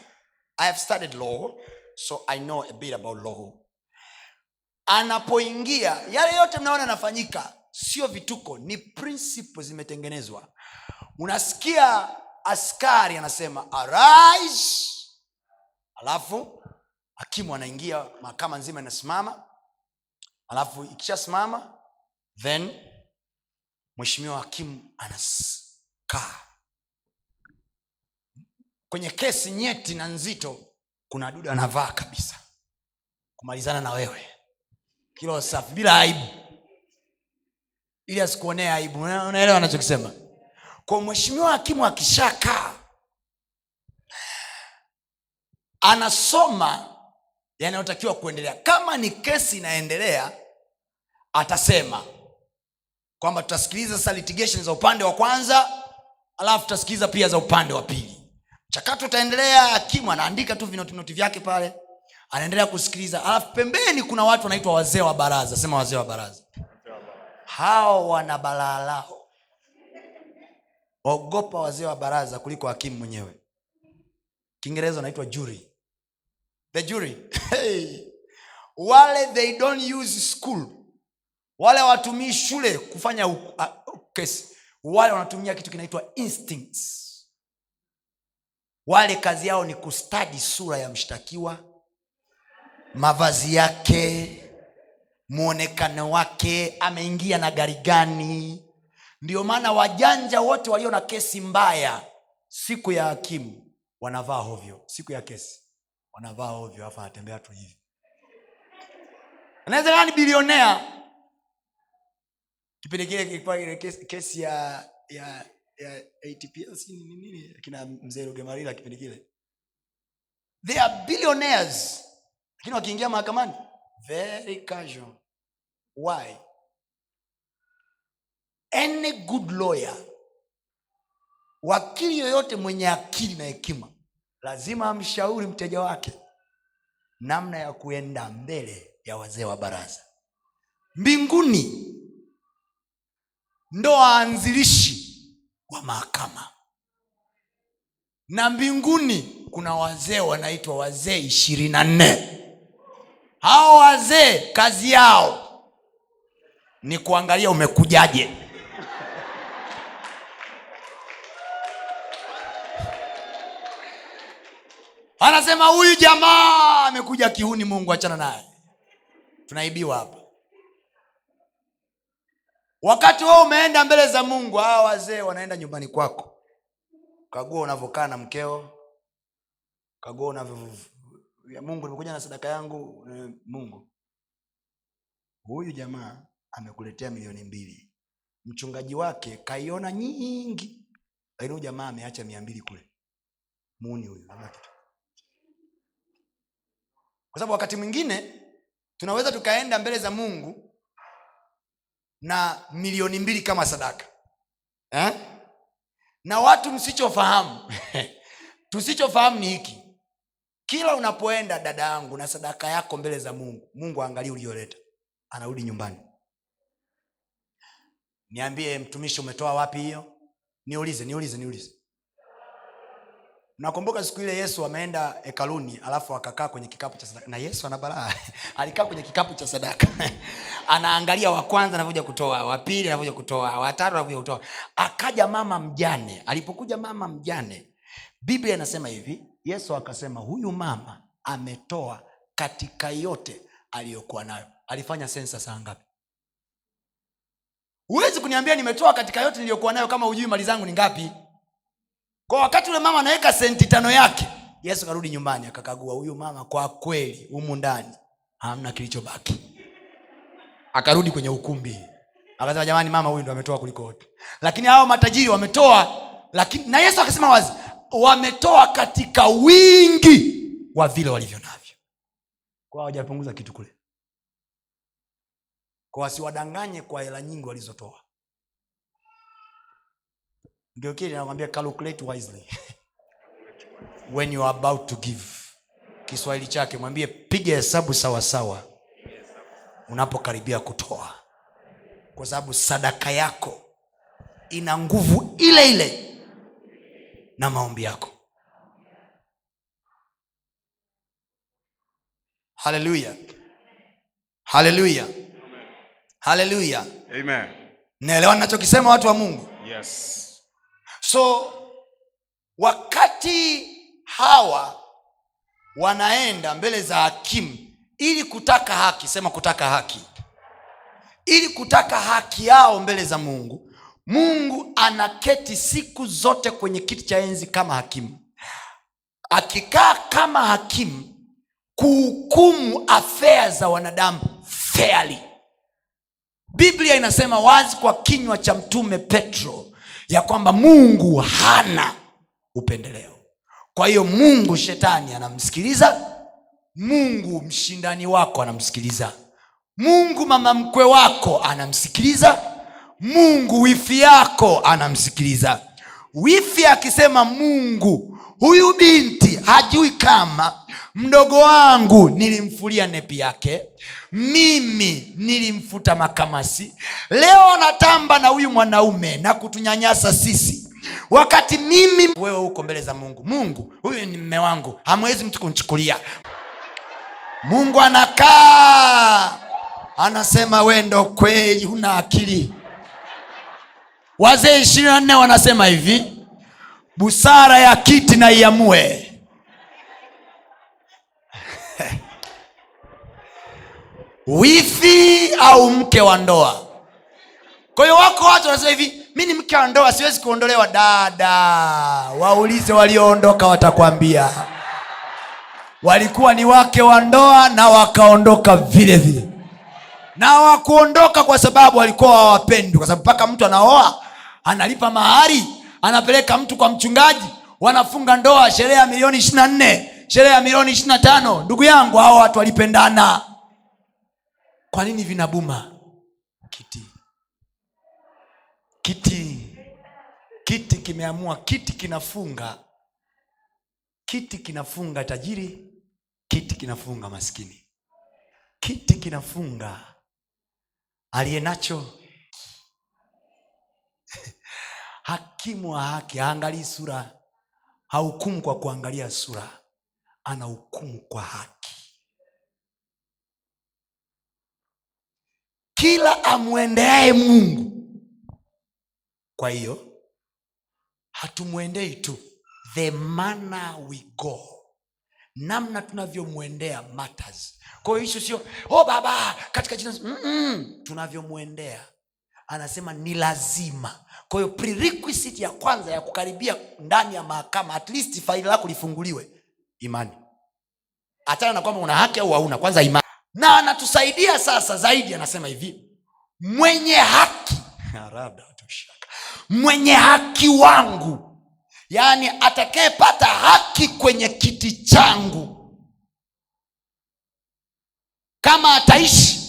i have studied law so i know a bit about law. Anapoingia yale yote mnaona yanafanyika sio vituko ni principle zimetengenezwa. Unasikia askari anasema arise alafu hakimu anaingia mahakama nzima inasimama. Alafu ikishasimama then mheshimiwa hakimu anakaa. Kwenye kesi nyeti na nzito kuna duda anavaa kabisa. Kumalizana na wewe. Kilo safi bila aibu. Ili asikuonee aibu. Una- unaelewa anachokisema? Kwa mheshimiwa hakimu akishakaa anasoma yanayotakiwa kuendelea. Kama ni kesi inaendelea atasema kwamba tutasikiliza litigation za upande wa kwanza alafu tutasikiliza pia za upande wa pili. Mchakato utaendelea hakimu anaandika tu vinotinoti vyake pale anaendelea kusikiliza. Alafu pembeni kuna watu wanaitwa wazee wa baraza. Sema wazee wa baraza. Hao wana balaa lao. Ogopa wazee wa baraza kuliko hakimu mwenyewe. Kiingereza wanaitwa jury the jury. Hey. wale they don't use school. Wale hawatumii shule kufanya kesi wale wanatumia kitu kinaitwa instincts. Wale kazi yao ni kustadi sura ya mshtakiwa mavazi yake mwonekano wake ameingia na gari gani. Ndio maana wajanja wote walio na kesi mbaya siku ya hakimu wanavaa hovyo siku ya kesi wanavaa ovyo, afa anatembea tu hivi. Anawezekana ni bilionea. Kipindi kile kilikuwa ile kesi ya ya ya ATPS nini nini kina mzee Rugemalira kipindi kile. They are billionaires. Lakini wakiingia mahakamani very casual. Why? Any good lawyer wakili yoyote mwenye akili na hekima lazima amshauri mteja wake namna ya kuenda mbele ya wazee wa baraza. Mbinguni ndo waanzilishi wa mahakama. Na mbinguni kuna wazee wanaitwa wazee ishirini na nne. Hao wazee kazi yao ni kuangalia umekujaje anasema huyu jamaa amekuja kiuni mungu achana naye. Tunaibiwa hapa. Wakati wewe umeenda mbele za mungu hawa wazee wanaenda nyumbani kwako. Kagua unavyokaa na mkeo kagua unavyo mungu nimekuja na sadaka yangu mungu. Huyu jamaa amekuletea milioni mbili. Mchungaji wake kaiona nyingi. Lakini huyu jamaa ameacha mia mbili kule. Muuni huyu kwa sababu wakati mwingine tunaweza tukaenda mbele za mungu na milioni mbili kama sadaka. Eh? na watu msichofahamu tusichofahamu ni hiki. Kila unapoenda dada yangu na sadaka yako mbele za mungu mungu aangalie uliyoleta anarudi nyumbani. Niambie mtumishi umetoa wapi hiyo? Niulize niulize niulize nakumbuka siku ile yesu ameenda hekaluni alafu akakaa kwenye kikapu cha sadaka. Na yesu ana alikaa kwenye kikapu cha sadaka. Anaangalia wa kwanza anavyoja kutoa wa pili anavyoja kutoa watatu anavyoja kutoa. Akaja mama mjane. Alipokuja mama mjane biblia inasema hivi yesu akasema huyu mama ametoa katika yote aliyokuwa nayo. Alifanya sensa saa ngapi? Huwezi kuniambia nimetoa katika yote niliyokuwa nayo kama hujui mali zangu ni ngapi kwa wakati ule mama anaweka senti tano yake yesu karudi nyumbani akakagua huyu mama kwa kweli humu ndani hamna kilichobaki. Akarudi kwenye ukumbi. Akasema jamani mama huyu ndo ametoa kuliko wote. Lakini hao matajiri wametoa lakini na yesu akasema wazi wametoa katika wingi wa vile walivyo navyo. Kwa kitu kule. Kwa wasiwadanganye kwa hela nyingi walizotoa ndio kile nakwambia calculate wisely. When you are about to give. Kiswahili chake mwambie piga hesabu sawasawa. Unapokaribia kutoa. Kwa sababu sadaka yako ina nguvu ile ile na maombi yako. Haleluya haleluya haleluya Amen. naelewa nachokisema watu wa mungu? Yes. So wakati hawa wanaenda mbele za hakimu ili kutaka haki sema kutaka haki. Ili kutaka haki yao mbele za mungu mungu anaketi siku zote kwenye kiti cha enzi kama hakimu. Akikaa kama hakimu kuhukumu afea za wanadamu fairly. Biblia inasema wazi kwa kinywa cha mtume petro ya kwamba mungu hana upendeleo. Kwa hiyo mungu shetani anamsikiliza mungu mshindani wako anamsikiliza mungu mama mkwe wako anamsikiliza mungu wifi yako anamsikiliza. Wifi akisema mungu huyu binti hajui kama mdogo wangu nilimfulia nepi yake mimi nilimfuta makamasi. Leo anatamba na huyu mwanaume na kutunyanyasa sisi. Wakati mimi wewe huko mbele za mungu. Mungu huyu ni mme wangu. Hamwezi mtu kunchukulia mungu anakaa anasema we ndo kweli huna akili. Wazee ishirini na nne wanasema hivi busara ya kiti na iamue wifi au mke wa ndoa? Kwa hiyo wako watu wanasema hivi mi ni mke wa ndoa siwezi kuondolewa. Dada waulize walioondoka watakwambia. Walikuwa ni wake wa ndoa na wakaondoka vile vile. Na hawakuondoka kwa sababu walikuwa hawapendi kwa sababu mpaka mtu anaoa analipa mahari anapeleka mtu kwa mchungaji wanafunga ndoa sherehe ya milioni ishiri na nne sherehe ya milioni ishiri na tano. Ndugu yangu hao watu walipendana kwa nini vinabuma kiti. Kiti. Kiti kimeamua kiti kinafunga. Kiti kinafunga tajiri kiti kinafunga maskini. Kiti kinafunga aliye nacho. Hakimu wa haki haangalii sura. Hahukumu kwa kuangalia sura. Anahukumu kwa haki kila amwendeaye mungu. Kwa hiyo hatumwendei tu. The manner we go. Namna tunavyomwendea matters. Kwa hiyo ishu sio oh baba katika jina Mm-mm. tunavyomwendea. Anasema ni lazima. Kwa hiyo prerequisite ya kwanza ya kukaribia ndani ya mahakama at least faili lako lifunguliwe imani. Hachana na kwamba una haki au hauna. Kwanza imani na anatusaidia sasa zaidi anasema hivi mwenye haki mwenye haki wangu yaani atakayepata haki kwenye kiti changu kama ataishi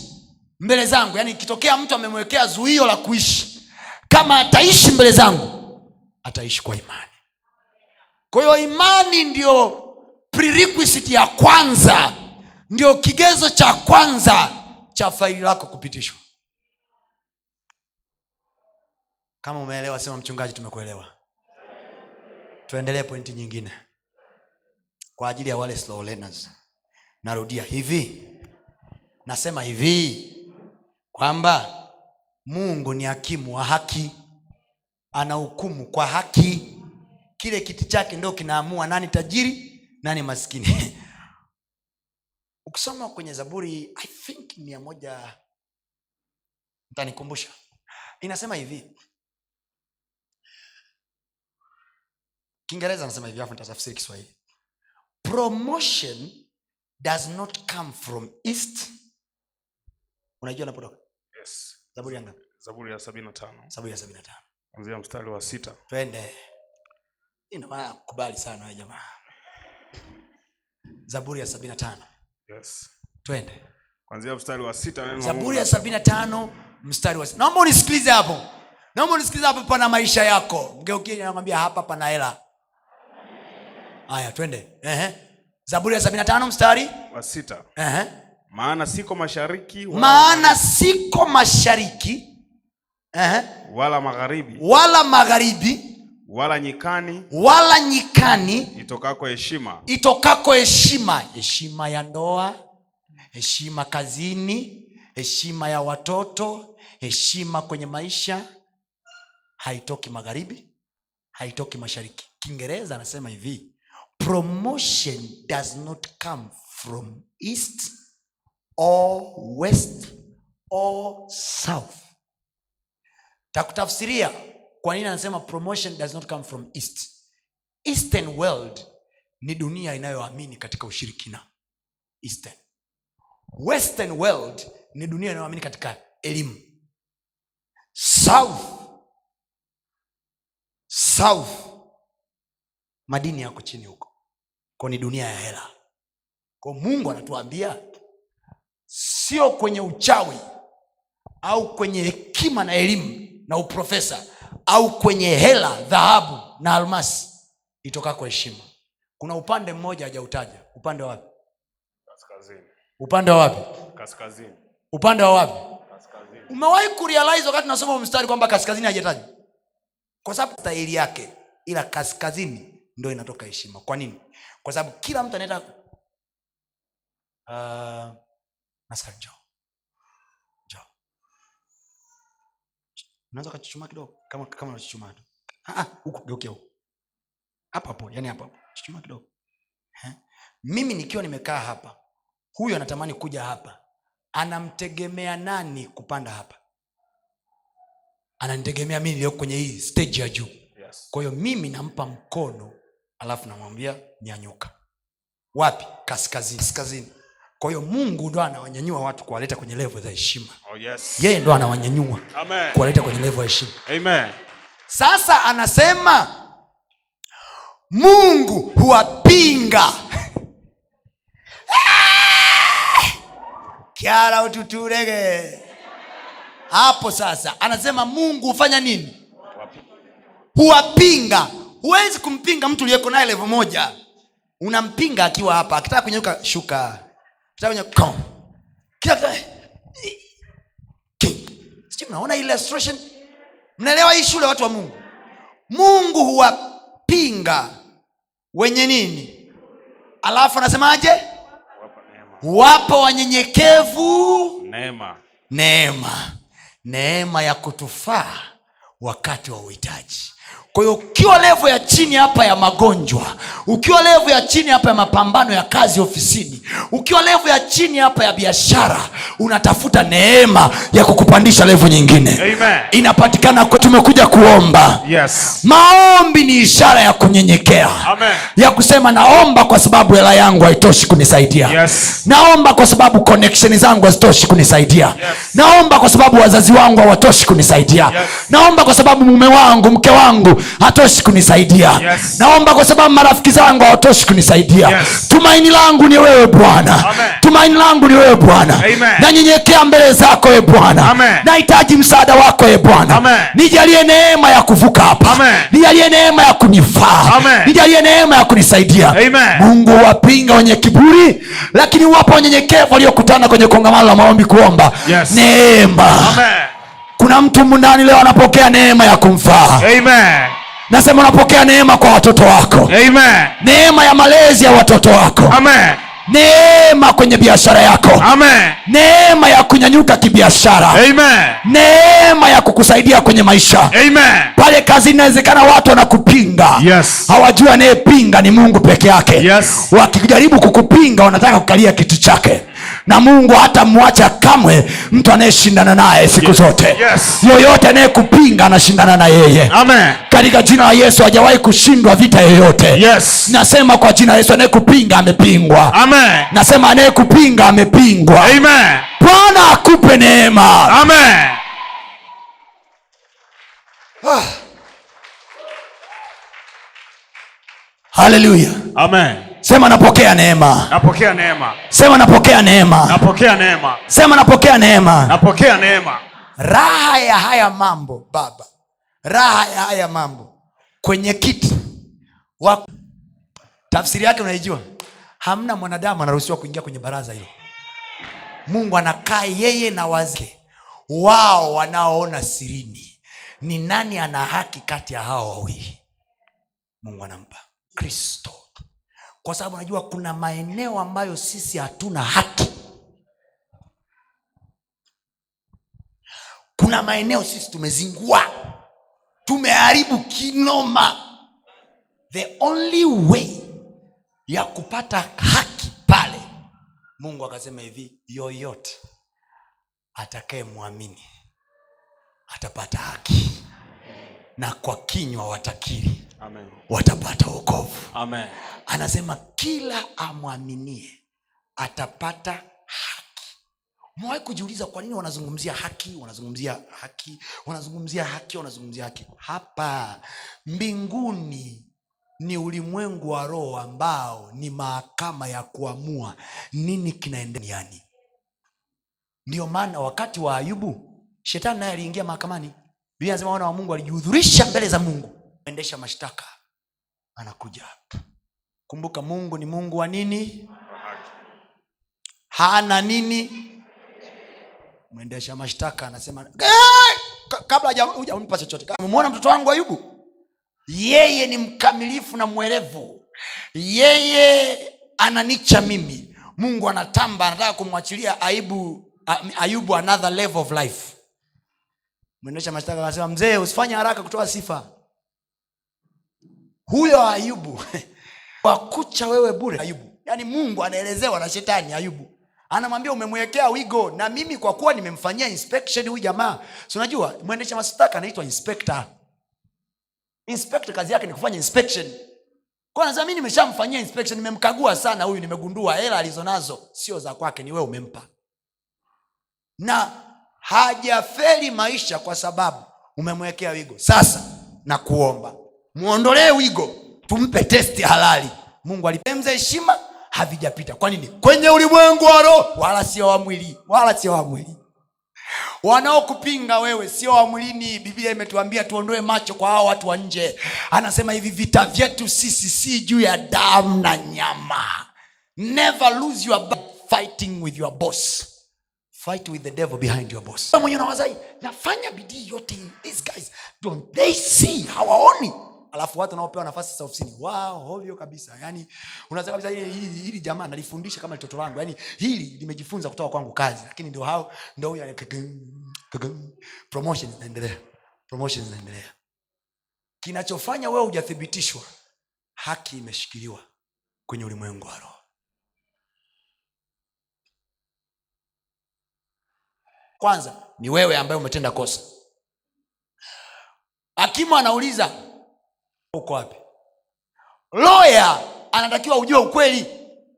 mbele zangu yaani ikitokea mtu amemwekea zuio la kuishi kama ataishi mbele zangu ataishi kwa imani. Kwa hiyo imani ndio prerequisite ya kwanza ndio kigezo cha kwanza cha faili lako kupitishwa. Kama umeelewa sema mchungaji tumekuelewa. Tuendelee pointi nyingine. Kwa ajili ya wale slow learners. Narudia hivi. Nasema hivi. Kwamba mungu ni hakimu wa haki. Anahukumu kwa haki. Kile kiti chake ndio kinaamua nani tajiri nani maskini ukisoma kwenye zaburi i think mia moja ntanikumbusha. Inasema hivi. Kiingereza anasema hivi afu nitatafsiri kiswahili. Promotion does not come from east. Unajua napotoka yes. zaburi ya ngapi? Zaburi ya sabini na tano. Zaburi ya sabini na tano. Kuanzia mstari wa sita. Twende. Ina maana kubali sana wewe jamaa. Zaburi ya sabini na tano yes. twende. Kuanzia mstari wa sita neno zaburi ya sabini na tano mstari wa naomba unisikilize hapo. Naomba unisikilize hapo pana maisha yako. Mgeukie nakwambia hapa pana hela. Haya twende. Ehe. zaburi ya sabini na tano mstari wa sita. Ehe. maana siko mashariki wala, maana siko mashariki Ehe. wala magharibi. wala magharibi wala nyikani wala nyikani itokako heshima. itokako heshima. Heshima ya ndoa heshima kazini heshima ya watoto heshima kwenye maisha. Haitoki magharibi haitoki mashariki. Kiingereza anasema hivi promotion does not come from east or west or south. Takutafsiria kwa nini anasema promotion does not come from east? Eastern world ni dunia inayoamini katika ushirikina. Eastern. Western world ni dunia inayoamini katika elimu. South. South. Madini yako chini huko. Ko ni dunia ya hela. Ko mungu anatuambia sio kwenye uchawi au kwenye hekima na elimu na uprofesa au kwenye hela dhahabu na almasi itokako heshima. Kuna upande mmoja hajautaja. Upande wa wapi? Kaskazini. Upande wa wapi? Kaskazini. Upande wa wapi? Kaskazini. Umewahi kurealize wakati nasoma mstari kwamba kaskazini hajataja kwa sababu stahili yake ila kaskazini ndo inatoka heshima. Kwa nini? Kwa sababu kila mtu anaenda uh, unaweza ukachuchumaa kidogo kama kama unachuchumaa tu. Ah, ah, huku geukia huku. Hapo hapo yani hapo hapo. Chuchumaa kidogo. Eh? mimi nikiwa nimekaa hapa huyu anatamani kuja hapa. Anamtegemea nani kupanda hapa? Ananitegemea mimi niliyoko kwenye hii stage ya juu. Yes. kwa hiyo mimi nampa mkono alafu namwambia nyanyuka. Wapi? Kaskazini. Kaskazini kwa hiyo mungu ndo anawanyanyua watu kuwaleta kwenye levo za heshima. Oh, yes. yeye ndo anawanyanyua Amen. kuwaleta kwenye levo ya heshima. Amen. sasa anasema mungu huwapinga. Kyara ututurege. Hapo sasa anasema mungu hufanya nini? Huwapinga. Huwezi kumpinga mtu uliyeko naye levo moja. Unampinga akiwa hapa akitaka kunyeuka shuka mnaona illustration? Mnaelewa hii shule watu wa mungu? Mungu huwapinga wenye nini? Alafu anasemaje? Wapo wanyenyekevu Neema. neema. Neema ya kutufaa wakati wa uhitaji kwa hiyo ukiwa levo ya chini hapa ya magonjwa ukiwa levo ya chini hapa ya mapambano ya kazi ofisini ukiwa levo ya chini hapa ya biashara unatafuta neema ya kukupandisha levo nyingine Amen. inapatikana kwa tumekuja kuomba Yes. maombi ni ishara ya kunyenyekea Amen. ya kusema naomba kwa sababu hela yangu haitoshi kunisaidia Yes. naomba kwa sababu connection zangu hazitoshi kunisaidia Yes. naomba kwa sababu wazazi wangu hawatoshi kunisaidia Yes. naomba kwa sababu mume wangu mke wangu wangu hatoshi kunisaidia. Yes. naomba kwa sababu marafiki zangu hawatoshi kunisaidia. Yes. tumaini langu ni wewe bwana. Tumaini langu ni wewe bwana. Nanyenyekea mbele zako e bwana. Nahitaji msaada wako e bwana. Nijalie neema ya kuvuka hapa. Nijalie neema ya kunifaa. Nijalie neema ya kunisaidia. Amen. mungu wapinga wenye kiburi lakini wapo wanyenyekevu waliokutana kwenye kongamano la maombi kuomba. Yes. neema. Amen. Kuna mtu mundani leo anapokea neema ya kumfaa Amen. nasema unapokea neema kwa watoto wako Amen. neema ya malezi ya watoto wako Amen. neema kwenye biashara yako Amen. neema ya kunyanyuka kibiashara Amen. neema ya kukusaidia kwenye maisha Amen. pale kazini inawezekana watu wanakupinga Yes. hawajui anayepinga ni mungu peke yake Yes. wakijaribu kukupinga wanataka kukalia kitu chake na mungu hata mwacha kamwe mtu anayeshindana naye siku Yes. zote Yes. yoyote anayekupinga anashindana na yeye Amen. katika jina la yesu hajawahi kushindwa vita yoyote Yes. nasema kwa jina la yesu anayekupinga amepingwa Amen. nasema anayekupinga amepingwa Amen. bwana akupe neema Amen. haleluya Amen. Sema napokea neema. Napokea neema. sema napokea neema. Napokea neema. sema napokea neema. Napokea neema. raha ya haya mambo baba. Raha ya haya mambo. Kwenye kiti. Wa tafsiri yake unaijua? Hamna mwanadamu anaruhusiwa kuingia kwenye baraza hilo. Mungu anakaa yeye na wazee. Wao wanaoona sirini. Ni nani ana haki kati ya hao wawili? Mungu anampa. Kristo kwa sababu najua kuna maeneo ambayo sisi hatuna haki. Kuna maeneo sisi tumezingua. Tumeharibu kinoma. The only way ya kupata haki pale mungu akasema hivi yoyote atakayemwamini atapata haki. Na kwa kinywa watakiri Amen. watapata wokovu. Amen. anasema kila amwaminie atapata haki. Umewahi kujiuliza kwa nini wanazungumzia haki wanazungumzia haki wanazungumzia haki wanazungumzia haki? Hapa mbinguni ni ulimwengu wa roho ambao ni mahakama ya kuamua nini kinaendelea duniani. Ndiyo maana wakati wa ayubu shetani naye aliingia mahakamani. Biblia anasema wana wa mungu alijihudhurisha mbele za mungu endesha mashtaka anakuja kumbuka mungu ni mungu wa nini? Hana nini? Mwendesha mashtaka anasema "Eh, kabla hujampa chochote. Umemwona mtoto wangu ayubu yeye ni mkamilifu na mwerevu. Yeye ananicha mimi. Mungu anatamba anataka kumwachilia aibu A- ayubu another level of life. Mwendesha mashtaka anasema mzee usifanye haraka kutoa sifa huyo ayubu wakucha wewe bure ayubu. Yaani mungu anaelezewa na shetani ayubu. Anamwambia umemwekea wigo na mimi kwa kuwa nimemfanyia inspection huyu jamaa. Si unajua mwendesha mashtaka anaitwa inspector. Inspector kazi yake ni kufanya inspection. Kwa mi nimeshamfanyia inspection nimemkagua sana huyu nimegundua hela alizonazo sio za kwake ni wewe umempa. Na hajafeli maisha kwa sababu umemwekea wigo. Sasa na kuomba mwondolee wigo. Tumpe testi halali. Mungu alipemza heshima havijapita. Kwa nini kwenye ulimwengu wa roho wala sio wa wala sio wa wanaokupinga wewe sio wa biblia imetuambia tuondoe macho kwa hao watu wa nje. Anasema hivi vita vyetu sisi si juu ya damu na nyama. Never lose your fighting with your boss. Fight with the devil behind your boss. Mwenye unawazai nafanya bidii yote. These guys don't they see? Hawaoni alafu watu wanaopewa nafasi sasa ofisini. Wao hovyo kabisa. Yani unaweza kabisa hili, hili, hili jamaa nalifundisha kama mtoto wangu yani hili limejifunza kutoka kwangu kazi. Lakini ndio hao ndio huyo promotion inaendelea, promotion inaendelea. kinachofanya wewe hujathibitishwa haki imeshikiliwa kwenye ulimwengu wa roho. Kwanza ni wewe ambaye umetenda kosa. Hakimu anauliza uko wapi? Loya anatakiwa ujue ukweli.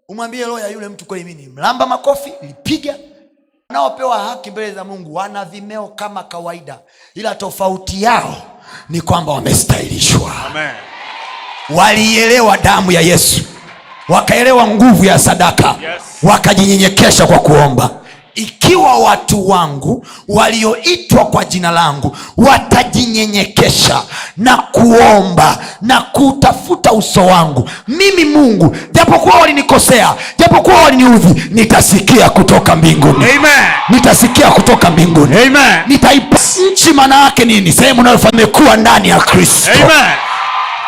Umwambie loya yule mtu kweli mimi mlamba makofi nilipiga. Wanaopewa haki mbele za mungu wana vimeo kama kawaida ila tofauti yao ni kwamba wamestahilishwa. Walielewa damu ya yesu wakaelewa nguvu ya sadaka Yes. wakajinyenyekesha kwa kuomba ikiwa watu wangu walioitwa kwa jina langu watajinyenyekesha na kuomba na kutafuta uso wangu mimi mungu japokuwa walinikosea japokuwa waliniudhi nitasikia kutoka mbinguni Amen. nitasikia kutoka mbinguni Amen. nitaipa nchi maana yake nini sehemu unayofamekuwa ndani ya kristo Amen.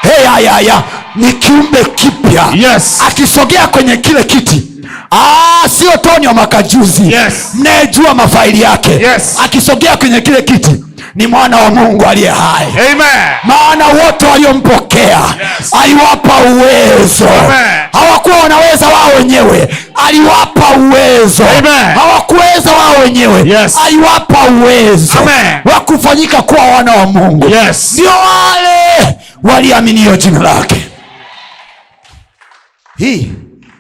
hey, ya, ya. ni kiumbe kipya Yes. akisogea kwenye kile kiti Ah, sio toni wa makajuzi Yes. mnayejua mafaili yake Yes. akisogea kwenye kile kiti ni mwana wa mungu aliye hai Amen. maana wote waliompokea Yes. aliwapa uwezo Amen. hawakuwa wanaweza wao wenyewe aliwapa uwezo Amen. hawakuweza wao wenyewe Yes. aliwapa uwezo wa kufanyika kuwa wana wa mungu Yes. ndio wale waliaminio jina lake hii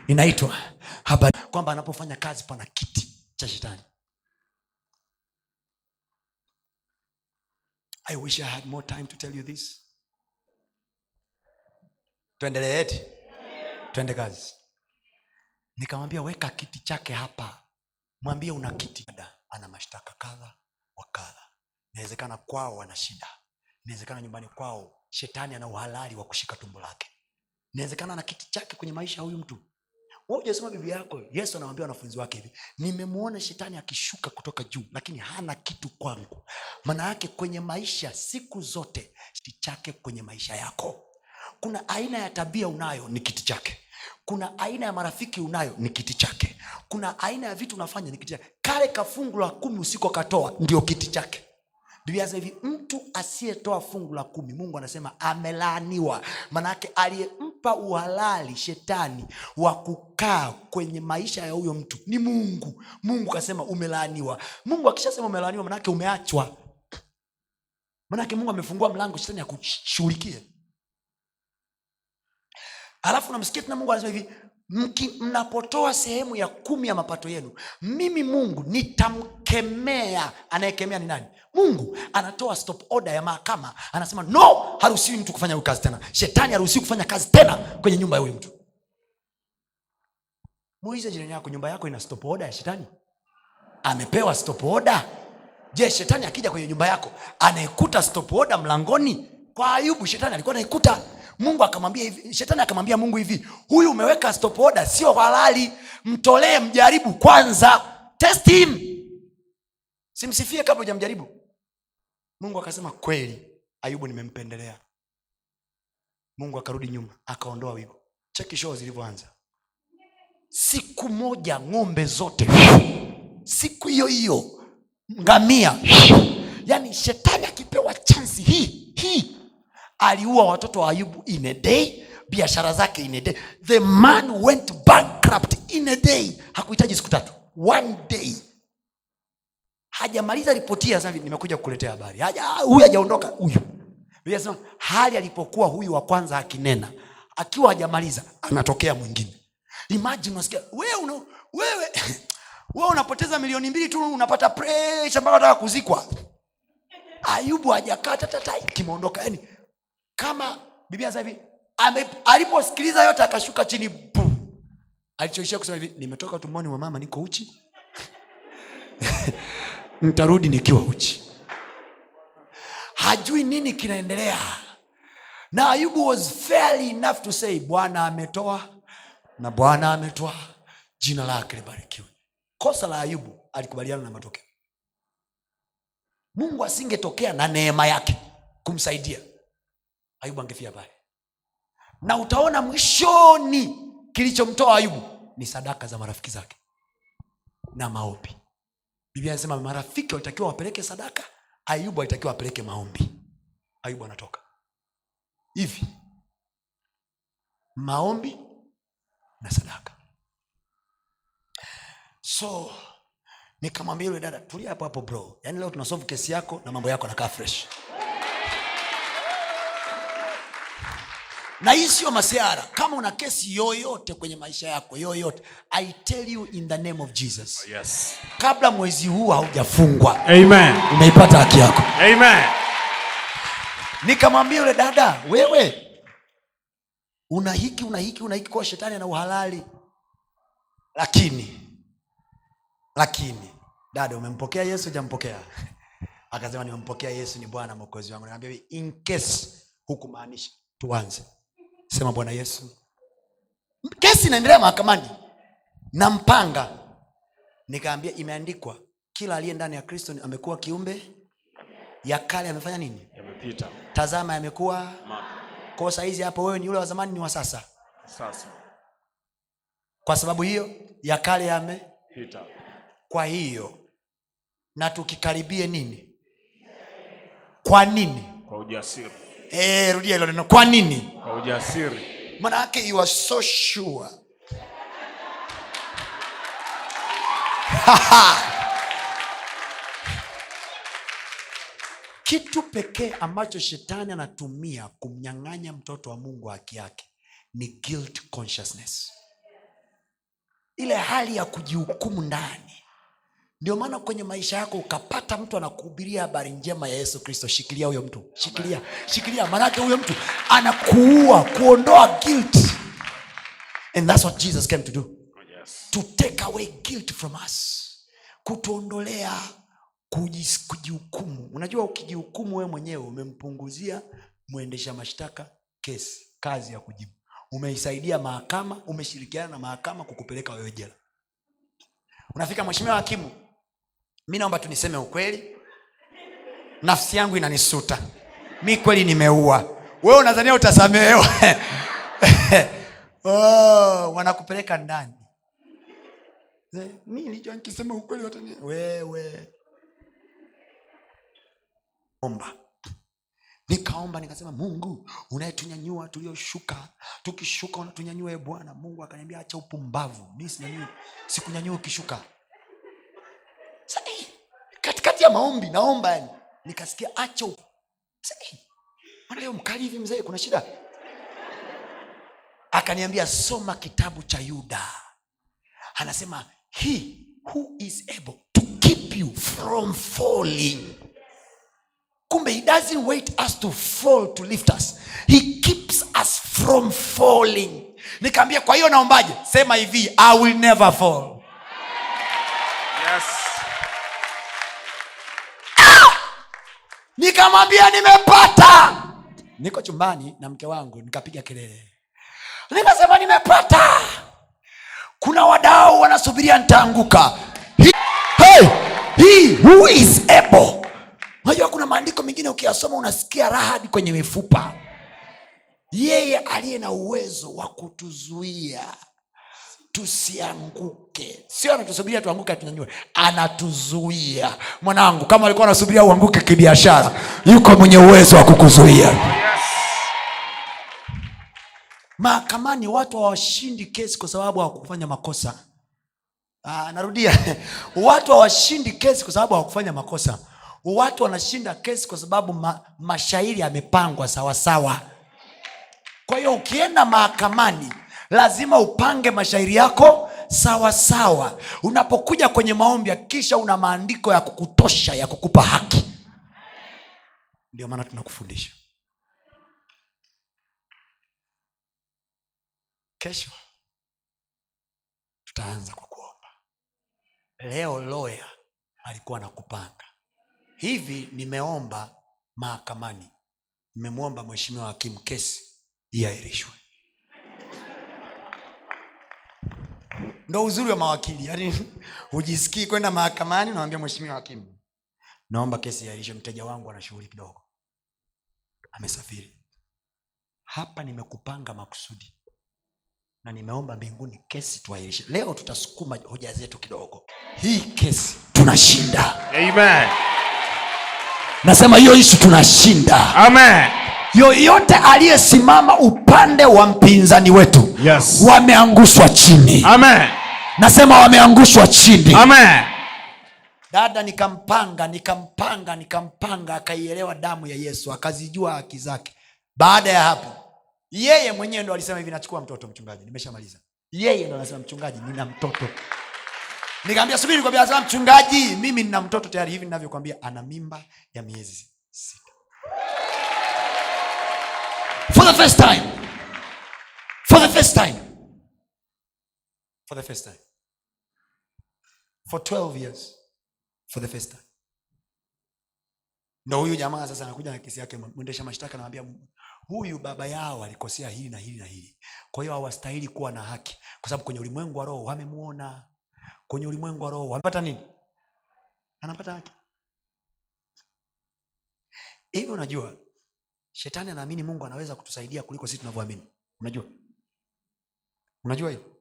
inaitwa habari kwamba anapofanya kazi pana kiti cha shetani. I wish i had more time to tell you this. Tuendelee twende kazi. Nikamwambia weka kiti chake hapa. Mwambie una kiti. Ana mashtaka kadha wa kadha. Inawezekana kwao ana shida. Inawezekana nyumbani kwao shetani ana uhalali wa kushika tumbo lake. Inawezekana ana kiti chake kwenye maisha ya huyu mtu Wewe biblia yako? Yesu anawambia wanafunzi wake hivi nimemwona shetani akishuka kutoka juu lakini hana kitu kwangu. Maana yake kwenye maisha siku zote kiti chake kwenye maisha yako. Kuna aina ya tabia unayo ni kiti chake. Kuna aina ya marafiki unayo ni kiti chake. Kuna aina ya vitu unafanya ni kiti chake. Kale kafungu la kumi usikokatoa ndio kiti chake biblia inasema hivi mtu asiyetoa fungu la kumi mungu anasema amelaaniwa. Maanake aliyempa uhalali shetani wa kukaa kwenye maisha ya huyo mtu ni mungu. Mungu kasema umelaaniwa. Mungu akishasema umelaaniwa manake umeachwa. Manake mungu amefungua mlango shetani akushughulikie. Alafu namsikia tena mungu anasema hivi mnapotoa sehemu ya kumi ya mapato yenu mimi mungu nitamkemea. Anayekemea ni nani? Mungu anatoa stop order ya mahakama. Anasema no haruhusiwi mtu kufanya huyu kazi tena. Shetani haruhusiwi kufanya kazi tena kwenye nyumba ya huyu mtu. Muulize jirani yako nyumba yako ina stop order ya shetani? Amepewa stop order? Je shetani akija kwenye nyumba yako anaikuta stop order mlangoni? Kwa ayubu shetani alikuwa anaikuta mungu akamwambia hivi shetani akamwambia mungu hivi huyu umeweka stop order sio halali. Mtolee mjaribu kwanza. Test him. Simsifie kabla hujamjaribu. Mungu akasema kweli ayubu nimempendelea. Mungu akarudi nyuma akaondoa wigo. Cheki show zilivyoanza. Siku moja ng'ombe zote siku hiyo hiyo ngamia yaani shetani akipewa chansi hii hii aliua watoto wa ayubu in a day biashara zake in a day. The man went bankrupt in a day. Hakuhitaji siku tatu. One day. Hajamaliza ripoti ya nimekuja kukuletea habari. Huyu hajaondoka huyu. Biblia hali alipokuwa huyu wa kwanza akinena akiwa hajamaliza anatokea mwingine. Wewe una, wewe wewe unapoteza milioni mbili tu unapata presha mpaka unataka kuzikwa. Ayubu hajakaa tata kimeondoka. Yani kama biblia sasa hivi aliposikiliza yote akashuka chini bu. Alichoishia kusema hivi nimetoka tumboni wa mama niko uchi. Nitarudi nikiwa uchi. Hajui nini kinaendelea. Na ayubu was fairly enough to say bwana ametoa na bwana ametoa. Jina lake libarikiwe. Kosa la ayubu alikubaliana na matokeo. Mungu asingetokea na neema yake kumsaidia ayubu angefia pale na utaona mwishoni kilichomtoa ayubu ni sadaka za marafiki zake na maombi. Biblia anasema marafiki walitakiwa wapeleke sadaka ayubu alitakiwa apeleke maombi. Ayubu anatoka. Hivi maombi na sadaka. So nikamwambia yule dada tulia hapo hapo bro. Yaani leo tunasolve kesi yako na mambo yako yanakaa fresh na hii sio masiara. Kama una kesi yoyote kwenye maisha yako yoyote i tell you in the name of jesus. Yes. kabla mwezi huu haujafungwa Amen. umeipata haki yako. Amen. nikamwambia yule dada wewe una hiki una hiki una hiki kwa shetani ana uhalali. Lakini lakini dada umempokea yesu ujampokea akasema nimempokea yesu ni bwana mwokozi wangu. Nikamwambia in case hukumaanisha tuanze sema bwana yesu. Kesi inaendelea mahakamani. Nampanga. Nikaambia imeandikwa kila aliye ndani ya kristo amekuwa kiumbe. Ya kale amefanya nini? Yamepita. Tazama yamekuwa mapya kwao sahizi hapo wewe ni yule wa zamani ni wa sasa? Sasa. Kwa sababu hiyo ya kale yame pita. Kwa hiyo na tukikaribie nini? Kwa nini? Kwa ujasiri e, rudia hilo neno. Kwa nini? Kwa ujasiri. Manake you are so sure. Kitu pekee ambacho shetani anatumia kumnyang'anya mtoto wa mungu haki yake ni guilt consciousness. Ile hali ya kujihukumu ndani ndio maana kwenye maisha yako ukapata mtu anakuhubiria habari njema ya yesu kristo. Shikilia huyo mtu. Shikilia. Shikilia. Maanake huyo mtu anakuua kuondoa guilt. And that's what jesus came to do. To take away guilt from us. Kutuondolea kujihukumu. Unajua ukijihukumu wewe mwenyewe umempunguzia mwendesha mashtaka kesi kazi ya kujibu. Umeisaidia mahakama umeshirikiana na mahakama kukupeleka wewe jela. Unafika mweshimiwa hakimu mi naomba tu niseme ukweli. Nafsi yangu inanisuta. Mi kweli nimeua. Wewe unazania utasamehewa? Oh, wanakupeleka ndani. Eh, nikisema ukweli wewe. Omba nikaomba nikasema mungu unayetunyanyua tulioshuka tukishuka unatunyanyua bwana. Mungu akaniambia acha upumbavu. Mi sinyanyui. Sikunyanyua ukishuka Sa- eh, katikati ya maombi naomba yani nikasikia acha up- Sa- eh, mbona leo mkali hivi mzee kuna shida? Akaniambia soma kitabu cha yuda. Anasema he who is able to keep you from falling. Kumbe he doesn't wait us to fall to lift us. He keeps us from falling. Nikaambia kwa hiyo naombaje? Sema hivi i will never fall nikamwambia nimepata. Niko chumbani na mke wangu nikapiga kelele. Nikasema nimepata. Kuna wadau wanasubiria nitaanguka. He- hey, he who is able unajua kuna maandiko mengine ukiyasoma unasikia raha kwenye mifupa. Yeye aliye na uwezo wa kutuzuia tusianguke. Sio anatusubiria tuanguke atunyanyue. Anatuzuia. Mwanangu kama alikuwa anasubiria uanguke kibiashara yuko mwenye uwezo wa kukuzuia. Mahakamani watu hawashindi kesi kwa sababu hawakufanya makosa. Aa, narudia. Watu hawashindi kesi kwa sababu hawakufanya makosa. Watu wanashinda kesi kwa sababu ma, mashairi yamepangwa sawasawa. Kwa hiyo ukienda mahakamani lazima upange mashairi yako sawa sawa. Unapokuja kwenye maombi hakikisha una maandiko ya kukutosha ya kukupa haki. Ndio maana tunakufundisha. Kesho tutaanza kwa kuomba. Leo loya alikuwa na kupanga hivi nimeomba mahakamani. Nimemwomba mheshimiwa hakimu kesi iahirishwe ndo uzuri wa mawakili. Yaani hujisikii kwenda mahakamani nawambia mheshimiwa hakimu naomba kesi iahirishwe mteja wangu ana shughuli kidogo. Amesafiri. Hapa nimekupanga makusudi na nimeomba mbinguni kesi tuahirishe. Leo tutasukuma hoja zetu kidogo. Hii kesi tunashinda. Amen. nasema hiyo ishu tunashinda. Amen. Yoyote aliyesimama upande wa mpinzani wetu Yes. wameangushwa chini. Amen. nasema wameangushwa chini. Amen. dada nikampanga nikampanga nikampanga akaielewa damu ya yesu akazijua haki zake. Baada ya hapo yeye mwenyewe ndo alisema hivi nachukua mtoto mchungaji. Nimeshamaliza. Yeye ndo anasema mchungaji nina mtoto. Nikaambia subiri anasema mchungaji mimi nina mtoto tayari hivi ninavyokwambia. Ana mimba ya miezi sita first time. For the first time. For the first time. For 12 years. For the first time. Ndo huyu jamaa sasa anakuja na kesi yake mwendesha mashtaka anamwambia huyu baba yao alikosea hili na hili na hili. Kwa hiyo hawastahili kuwa na haki. Kwa sababu kwenye ulimwengu wa roho wamemuona. Kwenye ulimwengu wa roho wamepata nini? Anapata haki. Hivi unajua shetani anaamini mungu anaweza kutusaidia kuliko sisi tunavyoamini. Unajua? Unajua hiyo?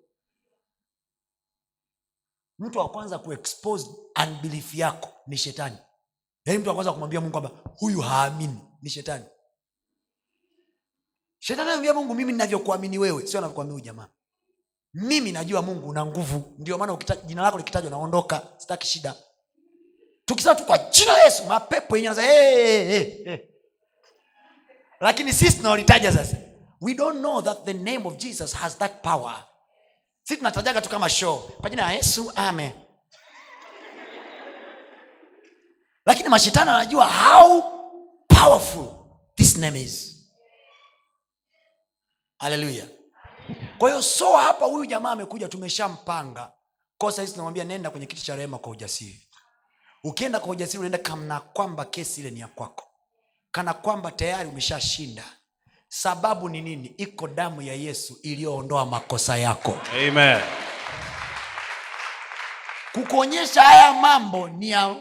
Mtu wa kwanza kuexpose unbelief yako ni shetani. Yaani mtu wa kwanza kumwambia mungu kwamba huyu haamini ni shetani. Shetani anamwambia mungu mimi ninavyokuamini wewe sio anavyokuamini huyu jamaa. Mimi najua mungu una nguvu. Ndio maana jina lako likitajwa naondoka sitaki shida. Tukisema tu kwa jina yesu mapepo yenye hey, hey, hey, hey. Lakini sisi tunaolitaja sasa we don't know that the name of jesus has that power. Si tunatajaga tu kama show. Kwa jina ya yesu ame lakini mashetani anajua how powerful this name is. Haleluya kwa hiyo so hapa huyu jamaa amekuja tumeshampanga. Kosa hizi tunamwambia nenda kwenye kiti cha rehema kwa ujasiri. Ukienda kwa ujasiri unaenda kamna kwamba kesi ile ni ya kwako kana kwamba tayari umeshashinda. Sababu ni nini? Iko damu ya yesu iliyoondoa makosa yako. Amen. kukuonyesha haya mambo ni ya,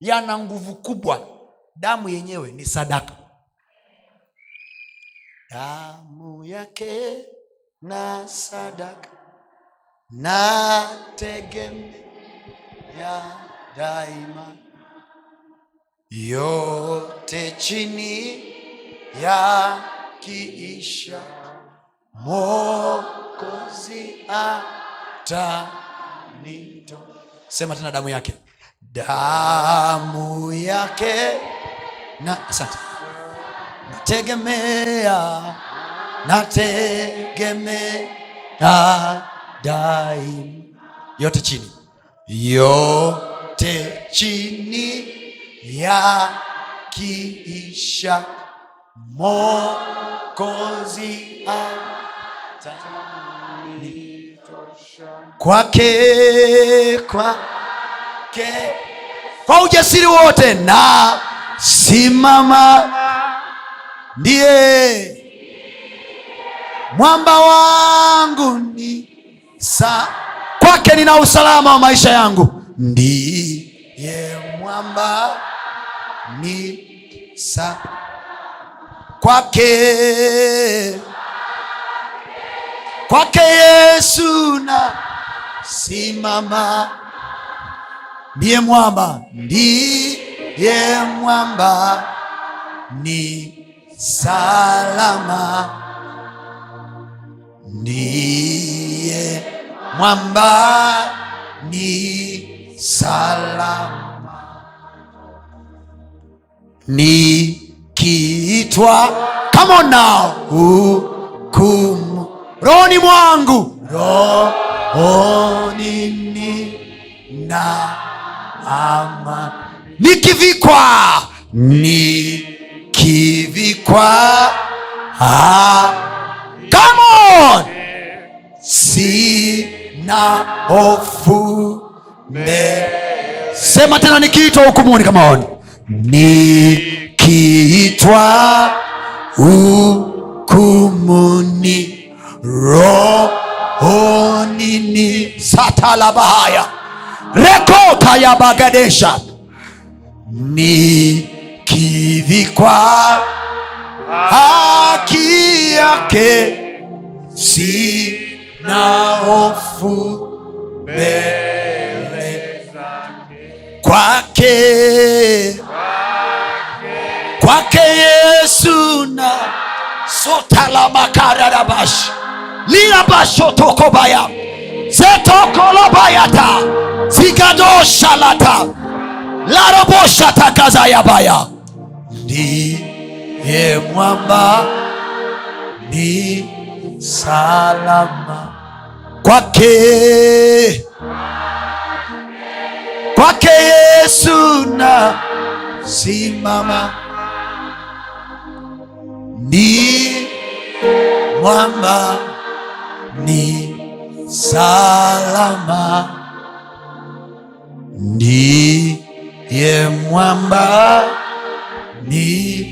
yana nguvu kubwa. Damu yenyewe ni sadaka. Damu yake na sadaka. Na tegemea daima yote chini ya kiisha mokozi atanito. Sema tena damu yake. Damu yake na asante. Nategemea nategemea daim yote chini. Yote chini ya kiisha mokozi kwake kwake. Kwa ujasiri wote na simama ndiye mwamba wangu ni sa kwake nina usalama wa maisha yangu ndiye mwamba ni sa. Kwake. Kwake yesu na simama. Ndiye mwamba. Ndiye mwamba. Ni salama. Ndiye mwamba. Ni salama nikiitwa come on now hukumu rohoni mwangu. Rohoni ni na ama nikivikwa. Nikivikwa. Come on. Sina hofu. Mbele sema tena nikiitwa hukumuni oni nikiitwa hukumuni rohoni ni satalabahaya rekota ya bagadesha. Nikivikwa haki yake sina hofu mbele kwake kwake yesu na sotalamakararabashi lilabashotokobaya zetokolobayata zigadoshalata laroboshatakazayabaya ndiye mwamba. Ni salama. Kwake. Kwake yesu na simama ni mwamba ni salama, ndiye mwamba ni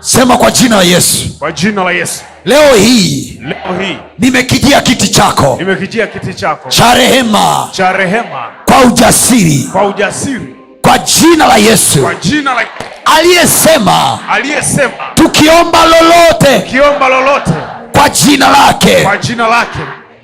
sema kwa jina la Yesu. Kwa jina la Yesu. Leo hii Leo hii nimekijia kiti chako. nimekijia kiti chako. Cha rehema. Cha rehema. Kwa ujasiri. Kwa ujasiri kwa jina la Yesu. Kwa jina la aliyesema aliyesema tukiomba lolote tukiomba lolote kwa jina lake. kwa jina lake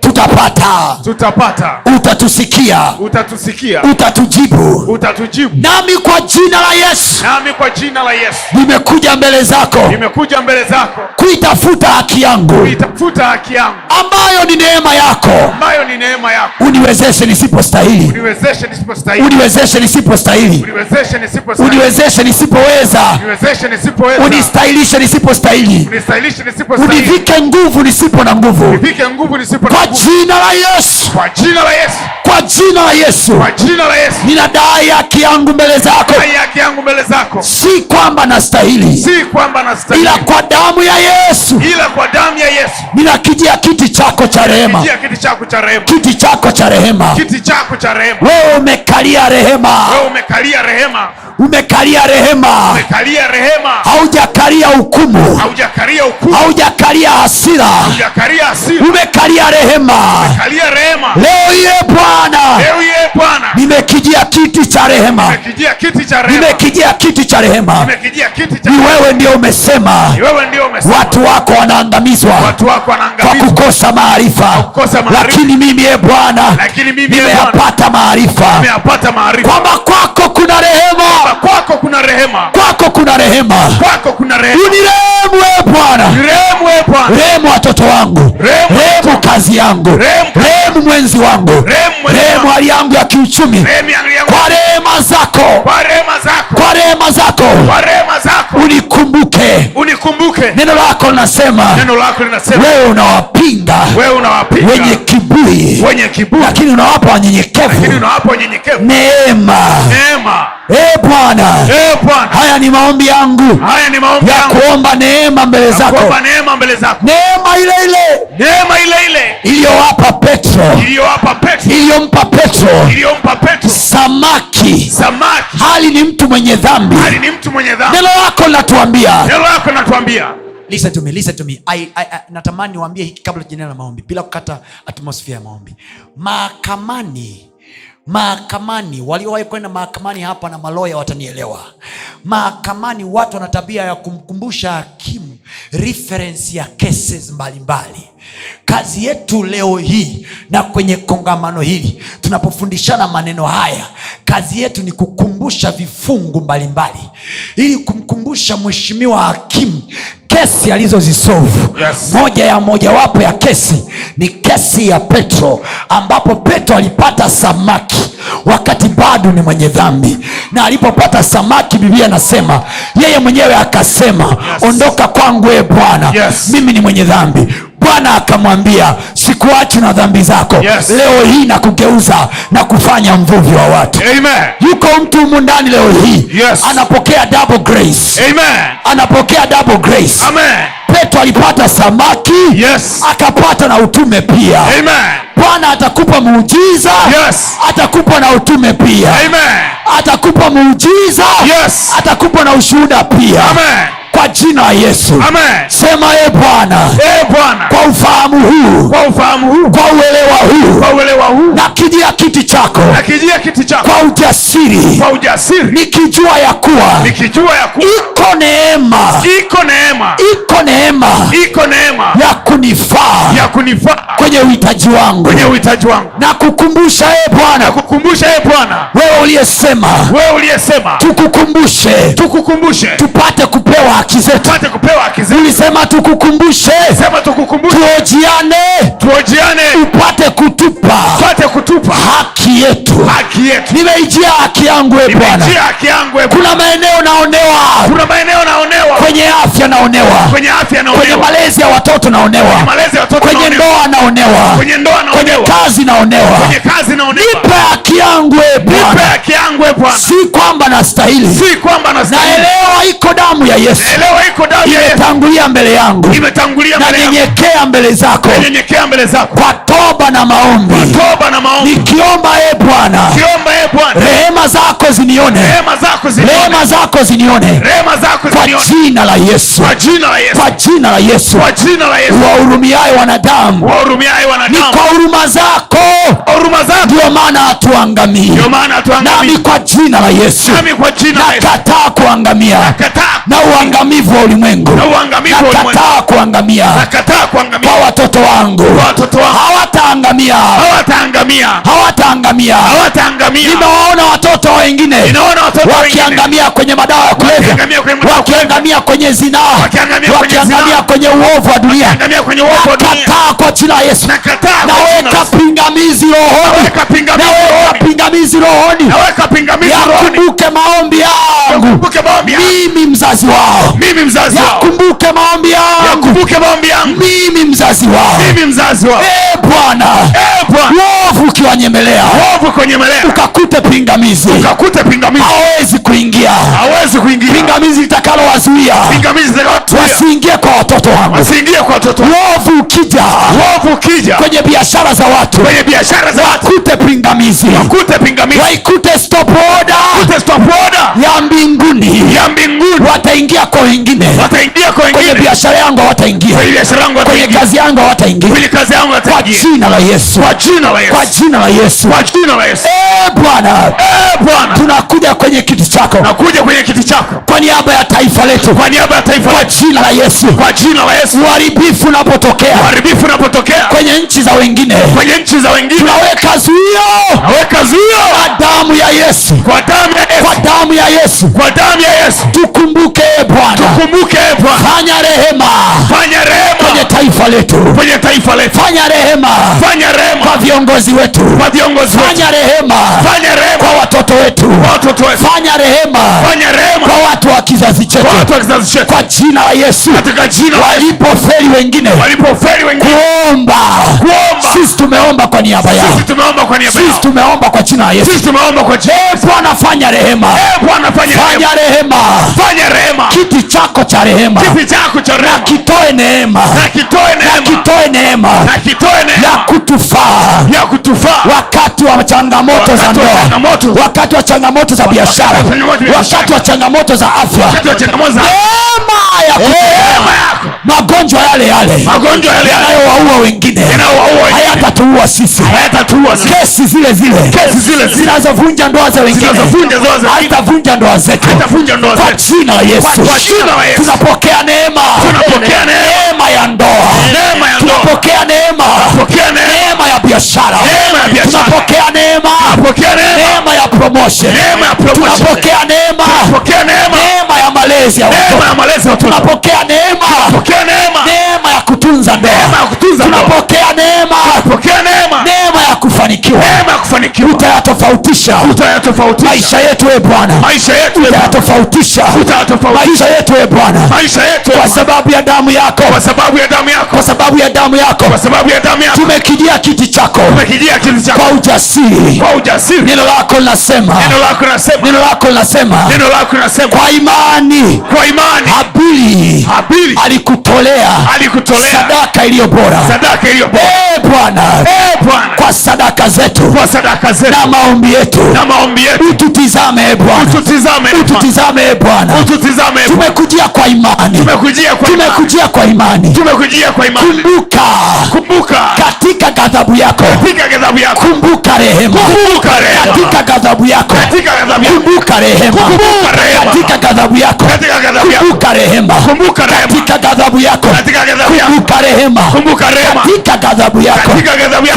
tutapata. Tutapata, utatusikia. Utatusikia, utatujibu. Utatujibu. nami kwa jina la yesu. Nami kwa jina la Yesu. Nimekuja mbele zako. Nimekuja mbele zako. Kuitafuta haki yangu. Kuitafuta haki yangu. Ambayo ni neema yako. Ambayo ni neema yako. uniwezeshe nisipostahili. Uniwezeshe nisipostahili, uniwezeshe nisipostahili. Uniwezeshe nisipostahili, uniwezeshe nisipoweza. Uniwezeshe nisipoweza, unistahilishe nisipostahili. Unistahilishe nisipostahili, univike nguvu nisipo na nguvu. Univike nguvu nisipo na nguvu. Jina la yesu. Kwa jina la Yesu, kwa jina la yesu. Kwa jina la Yesu, ninadai haki yangu mbele zako. Dai haki yangu mbele zako, si kwamba nastahili. Si kwamba nastahili, ila kwa damu ya yesu. Ila kwa damu ya Yesu. ninakijia kiti chako cha rehema. Kiti chako cha rehema, kiti chako cha rehema. Kiti chako cha rehema. wewe umekalia rehema. Wewe umekalia rehema, umekalia rehema. Umekalia rehema, haujakalia hukumu. Haujakalia hukumu, haujakalia hasira. Haujakalia hasira, umekalia rehema. Umekalia rehema. leo iye bwana. Leo iye Bwana, nimekijia kiti cha rehema. Nimekijia kiti cha rehema, nimekijia kiti cha rehema. Nimekijia kiti cha ni wewe ndio umesema. Ni wewe ndio umesema. Watu wako wanaangamizwa. Watu wako wanaangamizwa, kukosa maarifa. Kukosa maarifa. lakini mimi e bwana lakini mimi ye Bwana nimeyapata maarifa. nimeyapata maarifa. Kwamba kwako kuna rehema kwako kuna rehema, kwako kuna rehema. Kwako kuna rehema. unirehemu e bwana. Rehemu ye Bwana, rehemu watoto wangu. Rehemu kazi yangu. Rehemu mwenzi wangu. Rehemu hali yangu ya kiuchumi. Kwa rehema zako. Kwa rehema zako, kwa rehema zako. Kwa rehema zako. Unikumbuke. Unikumbuke. neno lako linasema Neno lako linasema wewe unawapinga wenye kiburi. wenye kiburi, lakini unawapa wanyenyekevu. Neema neema. e bwana haya ni maombi yangu ya kuomba neema mbele zako. neema ile ile iliyowapa petro iliyompa petro samaki. Samaki, hali ni mtu mwenye dhambi. Neno lako linatuambia. Listen to me, listen to me. I, I, I, natamani niwaambie hiki kabla na maombi bila kukata atmosphere ya maombi. Mahakamani mahakamani waliowahi kwenda mahakamani hapa na maloya watanielewa. Mahakamani watu wana tabia ya kumkumbusha hakimu reference ya cases mbalimbali. Kazi yetu leo hii na kwenye kongamano hili tunapofundishana maneno haya kazi yetu ni kukumbusha vifungu mbalimbali. Ili kumkumbusha mheshimiwa hakimu kesi alizozisovu Yes. moja ya mojawapo ya kesi ni kesi ya petro ambapo petro alipata samaki wakati bado ni mwenye dhambi na alipopata samaki biblia anasema yeye mwenyewe akasema Yes. ondoka kwangu e bwana Yes. mimi ni mwenye dhambi bwana akamwambia sikuachi na dhambi zako Yes. leo hii na kugeuza na kufanya mvuvi wa watu Amen. yuko mtu humu ndani leo hii Yes. anapokea double grace Amen. anapokea double grace Amen. petro alipata samaki Yes. akapata na utume pia Amen. bwana atakupa muujiza Yes. atakupa na utume pia Amen. atakupa muujiza Yes. atakupa na ushuhuda pia Amen. Kwa jina la yesu. Amen. sema e bwana. Bwana, kwa ufahamu huu. Kwa ufahamu huu, kwa uelewa huu. Kwa uelewa huu, na kijia kiti chako. Nakijia kiti chako. Kwa ujasiri. Kwa ujasiri, nikijua ya kuwa nikijua ya kuwa iko neema. Iko neema, iko neema. Iko neema. Ya kunifaa. Ya kunifaa. Kwenye uhitaji wangu. Kwenye uhitaji wangu, na kukumbusha e bwana. Kukumbusha ye Bwana, wewe uliyesema. Wewe uliyesema. Tukukumbushe. Tukukumbushe, tupate kupewa haki zetu. Ulisema tukukumbushe. Sema tukukumbushe, tuojiane. Tuojiane, upate kutupa. Upate kutupa. Haki yetu. Haki yetu. nimeijia haki yangu e bwana. E kuna maeneo naonewa. Kuna maeneo naonewa. Kwenye afya naonewa. Kwenye afya kwenye malezi ya watoto naonewa. Malezi ya watoto kwenye ndoa naonewa. Kwenye kazi naonewa. Kwenye kazi naonewa. nipe haki yangu e Nipe bwana e Bwana, si kwamba nastahili. Si kwamba nastahili, naelewa iko damu ya yesu imetangulia mbele yangu. Imetangulia na mbele yangu. nyenyekea mbele zako. Nanyenyekea mbele zako. Kwa toba na maombi. Toba na maombi. Nikiomba e bwana kiomba e Bwana rehema zako zinione. Rehema zako zinione. Kwa jina la yesu. Kwa jina la Yesu. Wahurumiaye wanadamu. Ni kwa huruma zako. Ndio maana hatuangamii. Nami kwa jina la yesu. Nakataa kuangamia. Na uangamivu wa ulimwengu. Nakataa kuangamia. Kwa watoto wangu. Kwa watoto wangu. Hawataangamia. Hawataangamia nimewaona watoto wengine wakiangamia kwenye madawa ya kulevya Wakiangamia kwenye madawa wakiangamia kwenye zinaa Wakiangamia kwenye uovu wa dunia. nakataa kwa jina la yesu. Naweka pingamizi rohoni. Naweka pingamizi rohoni. yakumbuke maombi yao yakumbuke maombi yangu. Mimi mzazi wao. Yakumbuke maombi yangu. Mimi mzazi wao. E bwana. Uovu ukiwanyemelea. Ukakute pingamizi. Hawezi kuingia. Pingamizi litakalowazuia. Pingamizi wasiingie kwa watoto wangu. Uovu ukija. Kwenye biashara za watu. Kwenye biashara za watu. Kute pingamizi. Pingamizi. Waikute stop order kute stop order ya mbinguni ya mbinguni. wataingia kwa wengine. Kwenye biashara yangu hawataingia kwenye kazi yangu hawataingia kwa jina la yesu. Kwa jina la kwa Yesu. jina la yesu. Kwa jina la Yesu. Eh, bwana. Eh Bwana. Tunakuja kwenye kiti chako. Nakuja kwenye kiti chako. Kwa niaba ya taifa letu. Kwa niaba ya taifa kwa jina la yesu. Kwa jina la Yesu. Uharibifu unapotokea. Kwenye nchi za wengine. Kwenye nchi za wengine. Tunaweka zuio. Kwa damu ya yesu. Kwa damu ya kwa Yesu damu ya yesu. Tukumbuke bwana. Kumbuke eh Bwana. Fanya rehema. Fanya kwenye taifa letu. Kwenye taifa letu. Fanya rehema. Fanya rehema. Kwa viongozi wetu. Kwa viongozi wetu. Fanya rehema. Fanya rehema. Kwa watoto wetu. Kwa watoto wetu. Fanya rehema. Fanya rehema. Kwa watu wa kizazi chetu kwa jina la yesu. Walipoferi wengine. Kuomba. Sisi tumeomba kwa niaba yao. Sisi tumeomba kwa jina la yesu. Eh, bwana fanya rehema. Eh fanya rehema. Fanya rehema. Kiti chako cha rehema. Na kitoe neema. Kitoe neema. ya kutufaa. Wakati wa changamoto za ndoa. wakati wa changamoto za biashara. wakati wa changamoto za afya magonjwa yale yale. Magonjwa yale yale. Yanayowaua wengine. Hayatatuua sisi. Hayatatuua sisi. kesi zile zile. Kesi zile zile. zinazovunja ndoa za wengine. Hazitavunja ndoa zetu. Kwa jina la yesu. Kwa jina la Yesu. Tunapokea neema. Tunapokea neema. ya ndoa. Neema ya ndoa. Tunapokea neema. Ya biashara. Neema ya biashara. tunapokea neema. Pokea neema. Neema ya promotion. Neema ya promotion. tunapokea neema malezi ya watoto. Tunapokea neema. Tunapokea neema. Neema ya kutunza neema ya kutunza ndoa. Tunapokea neema kufanikiwa. Utayatofautisha. Maisha yetu e bwana. Yetu e Bwana. utayatofautisha. Utayatofautisha. Maisha yetu e bwana. Maisha yetu e kwa sababu ya damu yako. Kwa sababu ya damu yako. Kwa sababu ya damu yako. Kwa sababu ya damu yako. Tumekijia kiti chako. Kwa ujasiri. Neno lako linasema. Neno lako linasema. Kwa imani. Habili. Alikutolea sadaka iliyo bora. Bora. Eh, bwana. Kwa sadaka sadaka zetu na maombi yetu ututizame e bwana ututizame e bwana tumekujia kwa imani tumekujia kwa imani tumekujia kwa imani tumekujia kwa imani kumbuka katika ghadhabu yako kumbuka rehema katika ghadhabu yako kumbuka rehema katika ghadhabu yako kumbuka rehema katika ghadhabu yako kumbuka rehema katika ghadhabu yako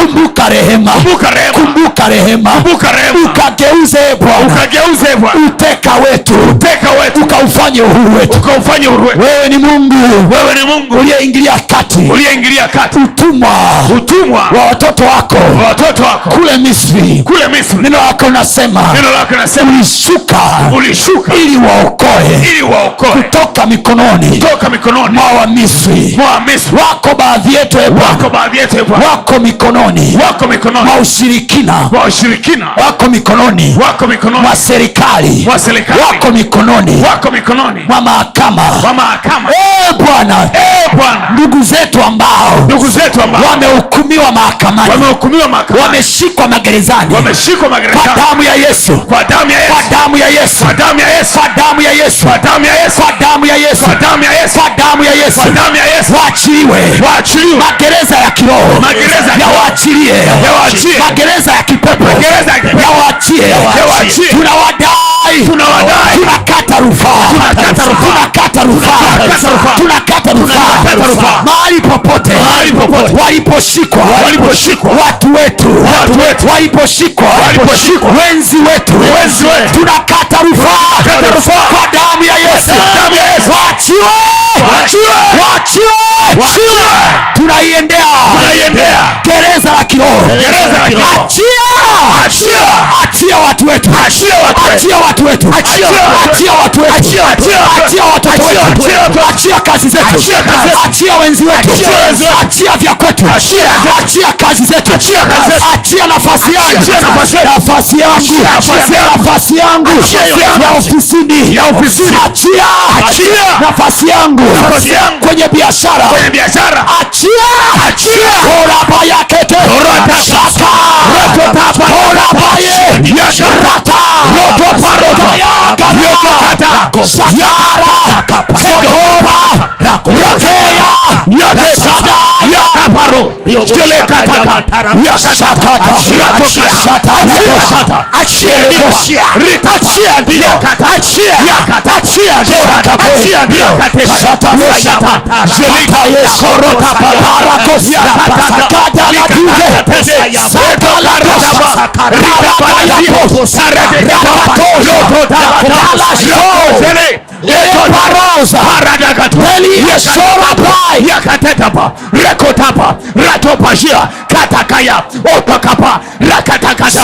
kumbuka rehema kumbuka rehema. Kumbuka rehema. Kumbuka rehema. Ukageuze bwana. Ukageuze Bwana. Uteka wetu. Uteka wetu. Ukaufanye uhuru wetu. Ukaufanye uhuru wetu. Wewe ni mungu. Wewe ni mungu. Uliyeingilia kati. Uliyeingilia kati. Utumwa. Utumwa. Wa watoto wako. Wa watoto wako. Kule misri. Kule misri. Neno lako unasema neno lako nasema. Ulishuka. Ulishuka. Ili waokoe. Ili waokoe. Kutoka mikononi. Mwa mwa misri. Wako baadhi yetu e wako baadhi yetu e wako mikononi. Wako mikononi mwa ushirikina wako mikononi mwa serikali wako mikononi mwa mahakama Eh, bwana Eh, ndugu zetu ambao wamehukumiwa mahakamani wameshikwa magerezani kwa damu ya yesu kwa damu ya Yesu kwa damu ya kwa damu ya waachiliwe magereza ya kiroho yawaachilie. Magereza ya kipepo. Yawaachie tunawadai. Tunakata rufaa. Tunakata rufaa. mahali popote. Waliposhikwa. Watu wetu. Waliposhikwa. Wenzi wetu. Tunakata rufaa. Kwa damu ya Yesu. Waachiwe. Tunaiendea. Gereza la kiroho achia Achia. watu wetu. Achia watu wetu. achia watu wetu. Achia watoto wetu. Achia kazi zetu. Achia wenzi wetu. Achia vya kwetu. Achia. kazi zetu. Achia nafasi yangu. nafasi yangu. Nafasi yangu. ya ofisini. Achia nafasi yangu. Kwenye biashara. Achia Achia. yakete Korata.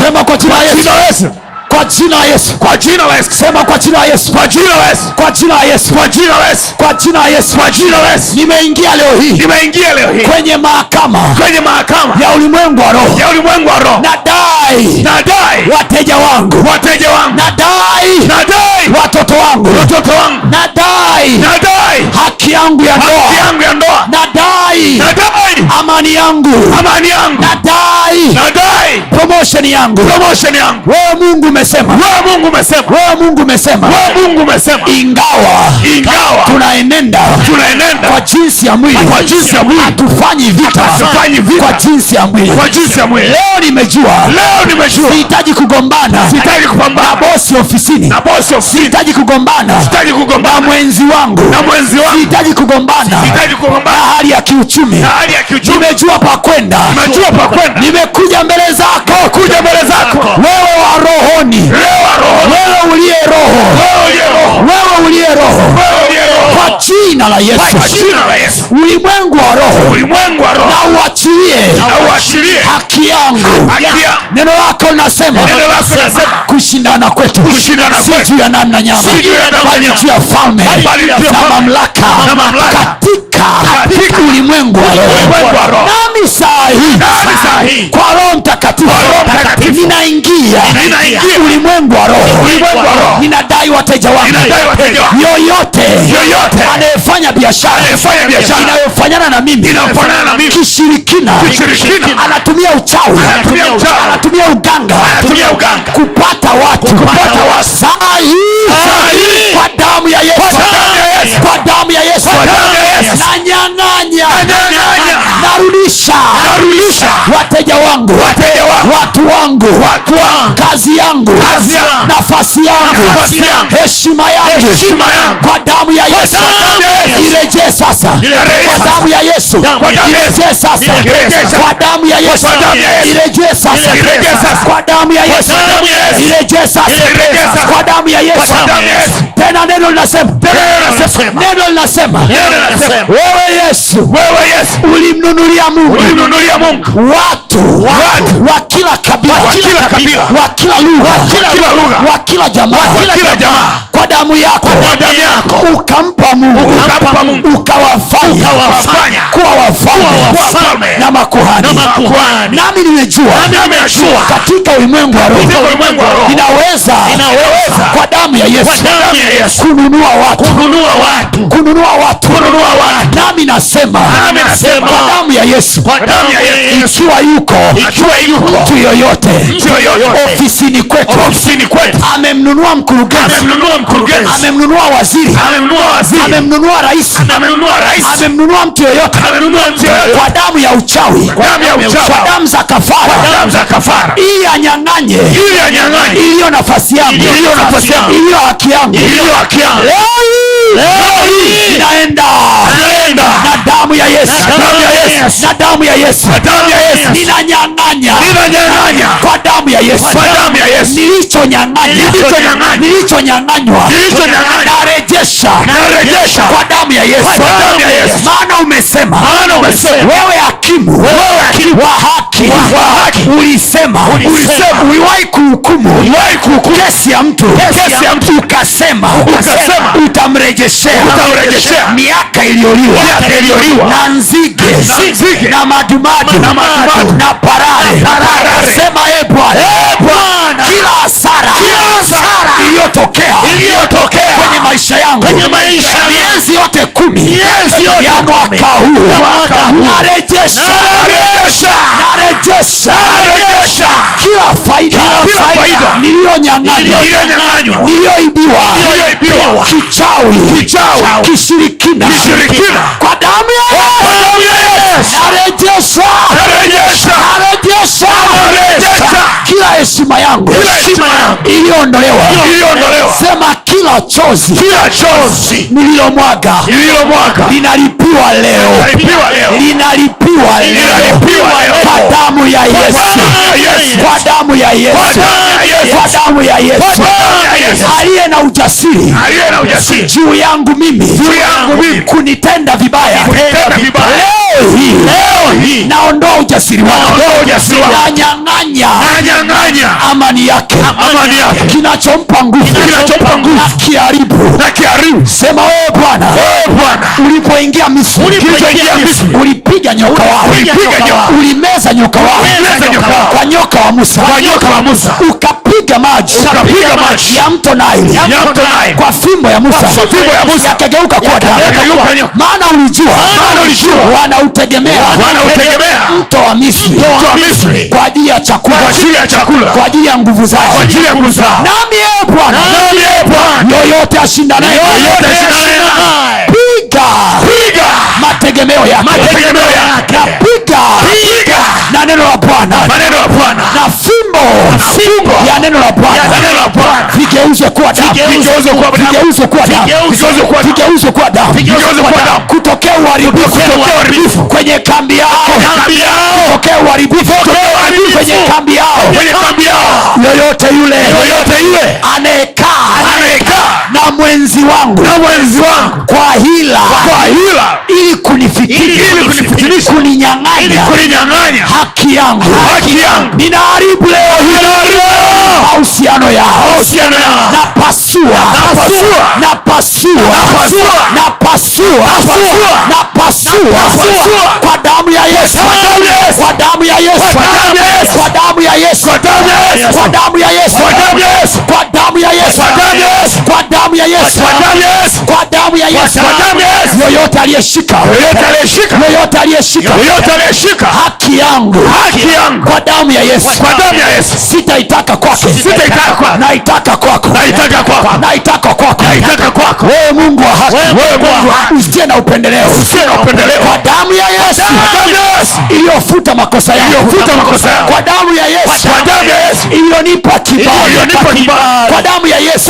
Sema kwa jina la Yesu kwa jina la Yesu. Kwa jina la Yesu. Sema kwa jina la Yesu. Kwa jina la Yesu. Kwa jina la Yesu. Kwa jina la Yesu. Kwa jina la Yesu. Kwa jina la Yesu. Nimeingia leo hii. Nimeingia leo hii. Kwenye mahakama. Kwenye mahakama. Ya ulimwengu wa roho. Ya ulimwengu wa roho. Nadai. Nadai. Wateja wangu. Wateja wangu. Nadai. Nadai. Watoto wangu. Watoto wangu. Nadai. Nadai. Haki yangu ya haki yangu ya ndoa. Nadai. Nadai. Amani yangu. Amani yangu. Nadai. Nadai. Promotion yangu. Promotion yangu. Wewe mungu umesema. Wewe Mungu umesema. Wewe mungu umesema. Wewe Mungu umesema. Ingawa ingawa. tunaenenda tunaenenda kwa jinsi ya mwili. Kwa jinsi ya mwili. hatufanyi vita Hatufanyi vita. kwa jinsi ya mwili. kwa jinsi ya mwili. Leo nimejua. Leo nimejua. Sihitaji kugombana kupambana na bosi ofisini. Na bosi ofisini. Sihitaji kugombana na mwenzi wangu. Na mwenzi wangu. Sihitaji kugombana na hali ya kiuchumi. Na hali ya kiuchumi. Nimejua pa kwenda. Nimejua pa kwenda. Nimekuja mbele zako. Kuja mbele zako. Wewe wa rohoni roho. Wewe uliye roho. Wewe uliye roho. Kwa jina la yesu. jina la Yesu. Ulimwengu wa roho. Na uachilie haki yangu. Neno lako linasema kushindana kwetu. Si juu ya damu na nyama, bali juu ya falme. na mamlaka. Katika katika ulimwengu wa roho. Nami saa hii kwa roho mtakatifu ninaingia ulimwengu wa roho. Ninadai wateja wangu. Yoyote anayefanya biashara inayofanyana na mimi Inayofanana na mimi. kishirikina anatumia uchawi Anatumia uganga kupata watu saa hii kwa damu ya Yesu narudisha wateja wangu Wateja wangu. watu wangu Watu wangu. kazi yangu Kazi yangu. nafasi yangu Nafasi yangu. heshima yangu Heshima yangu. kwa damu ya Yesu irejee sasa kwa damu ya Yesu irejee sasa kwa damu ya Yesu irejee sasa kwa damu ya Yesu irejee sasa kwa damu ya Yesu tena neno linasema Neno linasema. wewe yesu ulimnunulia mungu ulimnunulia mungu. Watu Watu. wa kila kabila Wa kila lugha wa kila jamaa kwa damu yako. Kwa damu yako. ukampa mungu. Ukawafanya. Kuwa wafalme. Na makuhani. Nami nimejua. Katika ulimwengu wa roho ninaweza kwa damu ya yesu. Kwa damu ya Yesu. kununua watu. Nami nasema. kwa damu ya yesu kwa damu ya Yesu. ikiwa yuko mtu yoyote. Ofisini kwetu. Amemnunua mkurugenzi. Amemnunua waziri. Amemnunua rais. Amemnunua mtu yoyote. Kwa damu ya uchawi. Damu ya uchawi. kwa damu za kafara. Ili anyang'anye iliyo nafasi yangu. Iliyo haki yangu. Iliyo haki yangu. Leo hii inaenda. Na damu ya yesu. Na damu ya Yesu. ninanyang'anya. Kwa damu ya yesu. Nilichonyang'anywa. Narejesha. Kwa damu ya yesu. Maana umesema. Wewe hakimu. Wa haki. Ulisema. Uliwahi kuhukumu. Kesi ya mtu. Ukasema. Ukasema. Utamrejeshea. miaka iliyoliwa. Na nzige. Na madumadu Na parare sema e bwana. Kila hasara. Iliyotokea. Kwenye maisha yangu. Miezi yote kumi. Ya mwaka huu. Narejesha. Kila faida. Niliyonyang'anywa. Niliyoibiwa. kichawi Kichawi. kishirikina Kishirikina. kwa damu ya Yesu. kila heshima yangu. Iliyoondolewa sema kila chozi. Kila chozi. Nililomwaga. Linalipiwa leo. Linalipiwa leo kwa damu ya yesu. damu ya Yesu. kwa damu ya yesu. Kwa damu ya yesu. Aliye na ujasiri. Juu yangu mimi. Kunitenda vibaya. Leo hii. Naondoa ujasiri wangu nanyang'anya. Amani yake. Kinachompa nguvu. Na kiharibu. Sema wewe bwana Ee ulipoingia misri ulipiga nyoka. Ulimeza nyoka kwa nyoka wa musa. Ukapiga maji. Ya mto naili kwa fimbo ya musa. Yakageuka kuwa damu. maana ulijua. Wanautegemea. Mto wa misri. Kwa ajili ya chakula. Kwa ajili ya nguvu zao. nami ee nami ee Bwana. Yoyote ashindanaye mategemeo yake. Na neno la bwana. Na fimbo. Ya neno la bwana. Vigeuzwe kuwa damu. Kutokea uharibifu. Kwenye kambi yao. Kutokea uharibifu. Kwenye kambi yao. Yoyote yule. Anayekaa na mwenzi wangu na mwenzi wangu kwa hila kwa hila ili kunifitinisha kuninyang'anya kuninyang'anya haki yangu haki yangu ninaharibu leo mahusiano yao Napasua. napasua kwa damu ya yesu Kwa damu ya Yesu. kwa damu ya yesu Kwa damu ya Yesu. kwa damu ya yesu Kwa damu ya Yesu. kwa damu ya yesu yoyote aliyeshika Yoyote aliyeshika. haki yangu kwa damu ya yesu kwa damu ya Yesu sitaitaka kwake naitaka kwako naitaka kwako wewe mungu wa haki Wewe Mungu wa usitie na upendeleo Usitie na upendeleo. kwa damu ya yesu Kwa damu ya Yesu. iliyofuta makosa yangu Iliyofuta makosa yangu. kwa damu ya yesu Kwa damu ya Yesu. iliyonipa kibali Iliyonipa kibali. kwa damu ya yesu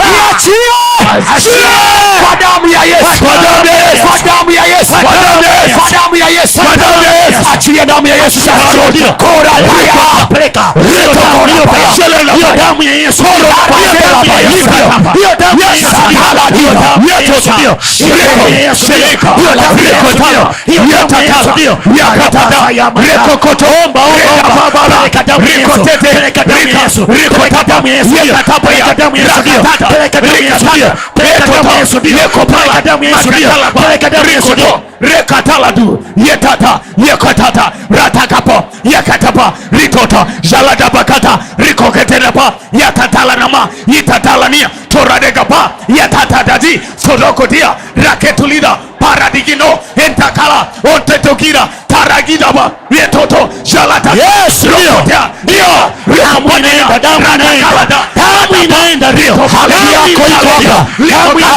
kwa damu ya Yesu, kwa damu ya Yesu, kwa damu ya Yesu, achilia damu ya Yesu sasa rekataladu yetata yekotata ratakapo yakatapa ritota jaladabakata rikoketenapa yakatalanama yitatalania toradegapa yatatataji sodokotia raketulida paradigino entakala ontetokira taragidaba yetoto jalataaokotea ndio damu inaenda rio haki yako iko hapa,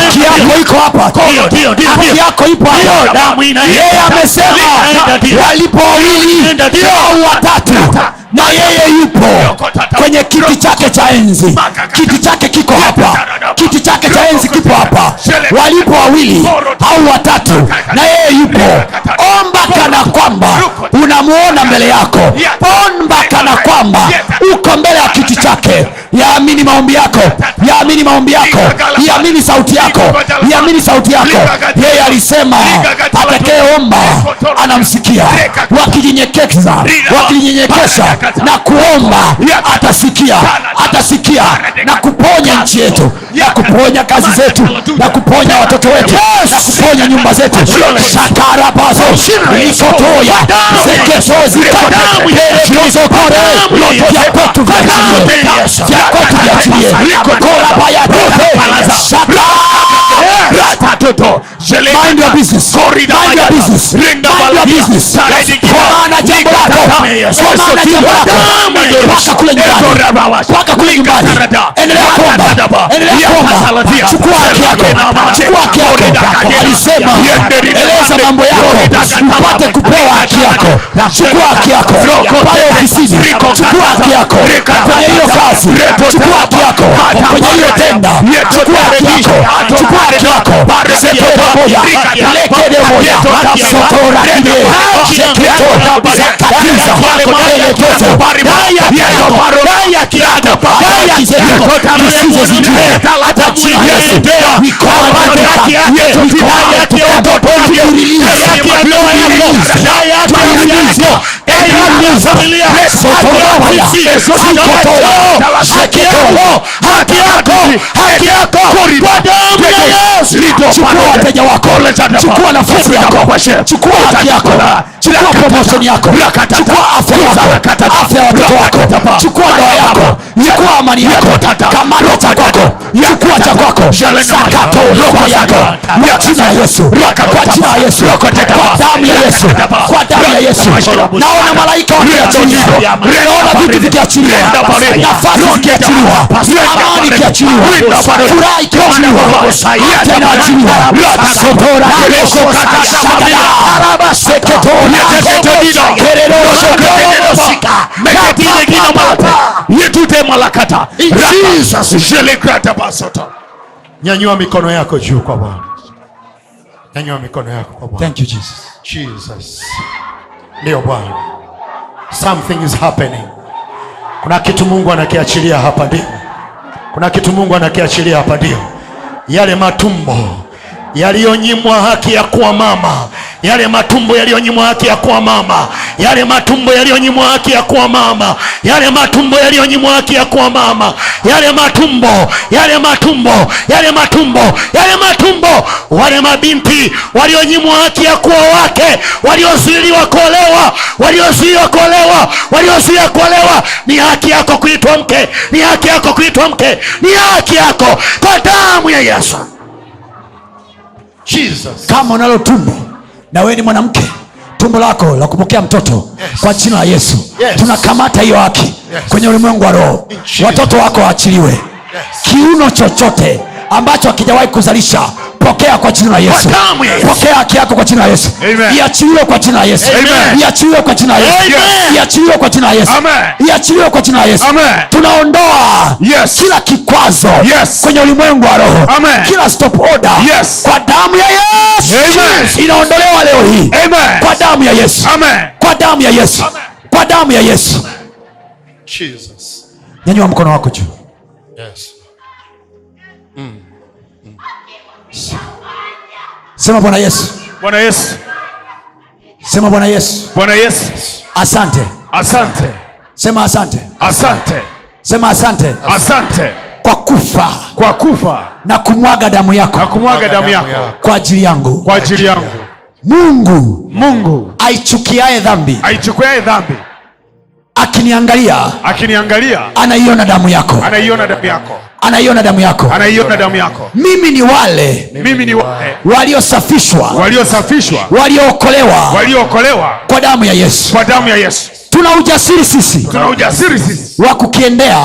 haki yako iko hapa, haki yako ipo hapa. Yeye amesema walipo wawili au watatu na yeye yupo kwenye kiti chake cha enzi. Kiti chake kiko hapa. Kiti chake cha enzi kipo hapa. walipo wawili au watatu na yeye yupo. Omba kana kwamba unamuona mbele yako. Omba kana kwamba uko mbele ya kiti chake. Yaamini maombi yako. Yaamini maombi yako. Yaamini sauti yako. Yaamini sauti yako. Yeye alisema atakayeomba anamsikia. Wakijinyenyekeza wakijinyenyekesha na kuomba. Atasikia. Atasikia. Na kuponya nchi yetu. Na kuponya kazi zetu. na kuponya watoto wetu. Na kuponya nyumba zetu. Shakarabazo likotoya. Zeketozikazokore vya kwetu viachilie Mind your business. Mind your business. Mind your business. Kwa jambo lako. Kwa jambo lako. Paka kule nyumbani. Paka kule nyumbani. Endelea kuomba. Endelea kuomba. Chukua haki yako. Chukua haki yako. Alisema eleza mambo yako upate kupewa haki yako. Chukua haki yako. Pale ofisini. Chukua haki yako. Kwenye hiyo kazi. Chukua haki yako. Kwenye hiyo tenda. Chukua haki yako. Chukua haki yako yako seto pamoja lekede moja sotora kide seketo zakatiza elekezo daya yako daya kirako daya kiseko kisizo zingine kwa jina Yesu mikono yako yetu kibaya kioto pombe release daya release Familia, eso todo, eso todo, haki yako. Kwa damu ya Yesu. Chukua wateja wako. Chukua nafasi yako. Chukua haki yako. Chukua promotion yako. Chukua afya yako. Afya ya watoto wako. Chukua ndoa yako. Chukua amani yako. Kamata cha kwako. Chukua cha kwako. Sakato roho yako. Kwa jina la Yesu. Kwa jina la Yesu. Kwa damu ya Yesu. Kwa damu ya Yesu. Naona malaika wakiachiliwa. Naona vitu vikiachiliwa. Nafasi zikiachiliwa. Amani ikiachiliwa. Furaha ikiachiliwa. Tena achiliwa. Sotora keleko kata shagada. Araba seketora. Yetute malakata. Jelekrata basota. nyanyua mikono yako juu kwa bwana nyanyua mikono yako kwa bwana Thank you Jesus. jesus ndio bwana something is happening kuna kitu mungu anakiachilia hapa ndio kuna kitu mungu anakiachilia hapa ndio yale matumbo yaliyonyimwa haki ya kuwa mama. Yale matumbo yaliyonyimwa haki ya kuwa mama. Yale matumbo yaliyonyimwa haki ya kuwa mama. Yale matumbo yaliyonyimwa haki ya kuwa mama. Yale matumbo yale matumbo yale matumbo yale matumbo. Wale mabinti walionyimwa haki ya kuwa wake waliozuiliwa kuolewa waliozuiliwa kuolewa waliozuiliwa kuolewa. Ni haki yako kuitwa mke ni haki yako kuitwa mke ni haki yako kwa damu ya yesu jesus. Kama unalo tumbo na wewe ni mwanamke tumbo lako la kupokea mtoto kwa jina la yesu. Yes. tunakamata hiyo haki kwenye ulimwengu wa roho. Watoto wako waachiliwe. Kiuno chochote ambacho hakijawahi kuzalisha. Pokea kwa jina la yesu. pokea haki yako kwa jina la yesu. Iachiliwe kwa jina la yesu. Iachiliwe kwa jina la yesu. Iachiliwe kwa jina la yesu. Iachiliwe kwa jina la yesu. Tunaondoa Yes. kila kikwazo Yes. kwenye ulimwengu wa roho. Amen. kila stop order Yes. kwa damu ya yesu. Amen. inaondolewa leo hii. Amen. kwa damu ya yesu. Amen. kwa damu ya yesu. Kwa damu ya yesu. Jesus. nyanyua mkono wako juu. Yes. Sema bwana yesu. Bwana Yesu. sema bwana yesu. Bwana Yesu. asante. Asante. sema asante. Asante. sema asante. Asante. Kwa kufa. Kwa kufa. Na kumwaga damu na kumwaga damu yako. Kwa ajili yangu. Kwa ajili yangu. mungu. Mungu. Aichukiaye dhambi. Aichukiaye dhambi akiniangalia akiniangalia anaiona damu yako. anaiona damu yako. Anaiona damu yako. Anaiona damu yako. mimi ni wale Mimi ni wale waliosafishwa waliosafishwa. waliookolewa waliookolewa. kwa damu ya yesu. Kwa damu ya Yesu. Tuna ujasiri sisi Tuna ujasiri sisi. wa kukiendea.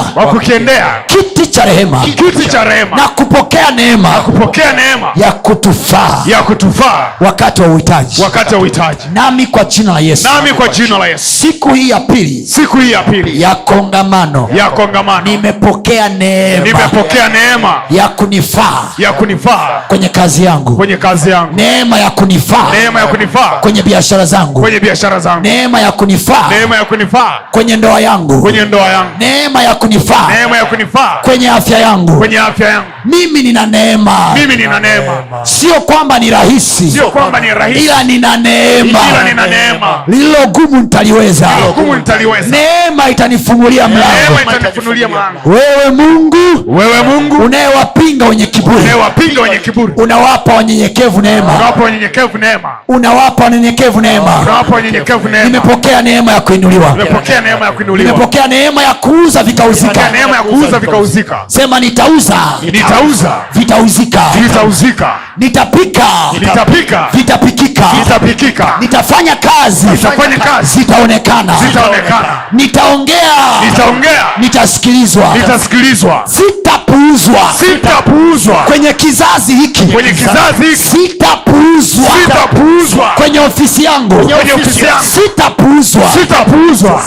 Kiti cha rehema. Kiti cha rehema. Na kupokea neema. Kupokea neema. Ya kutufaa. Ya kutufaa. Wakati wa uhitaji. Wakati wa uhitaji. nami kwa jina la yesu. Nami kwa jina la Yesu, siku hii ya pili. Siku hii ya pili. Ya kongamano. Ya kongamano, nimepokea neema. Nimepokea neema. Ya kunifaa. Ya kunifaa. Kwenye kazi yangu. Kwenye kazi yangu, neema ya kunifaa. Neema ya kunifaa. Kwenye biashara zangu. Kwenye biashara zangu, neema ya kunifaa. Neema ya kunifaa. Kwenye ndoa yangu. Kwenye ndoa yangu, neema ya kunifaa. Neema ya kunifaa. Kwenye afya yangu. Kwenye afya yangu. mimi nina neema. Mimi nina neema, sio kwamba ni rahisi. Sio kwamba ni rahisi, ila nina neema. Ila nina neema. lililo gumu nitaliweza. Hukumu nitaliweza, neema itanifungulia mlango. neema itanifunulia mlango. wewe mungu. Wewe Mungu. Unayewapinga wenye kiburi. Unayewapinga wenye kiburi, unawapa wanyenyekevu neema. Unawapa wanyenyekevu neema, unawapa wanyenyekevu neema. Unawapa wanyenyekevu neema. nimepokea neema ya kuinuliwa Nimepokea neema ya kuinuliwa, nimepokea neema ya kuuza vikauzika. Neema ya kuuza vikauzika. sema nitauza. Nitauza. Vitauzika. Vitauzika, nitapika. Nitapika. Vitapikika. Vitapikika, nitafanya kazi. Nitafanya kazi. Zitaonekana. Zitaonekana, nitaongea. Nitaongea. Nitasikilizwa. Nitasikilizwa, sitapuuzwa. Sitapuuzwa. Kwenye kizazi hiki. Kwenye kizazi hiki, sitapuuzwa. Sitapuuzwa. Kwenye ofisi yangu. Kwenye ofisi yangu, sitapuuzwa. Sitapuuzwa,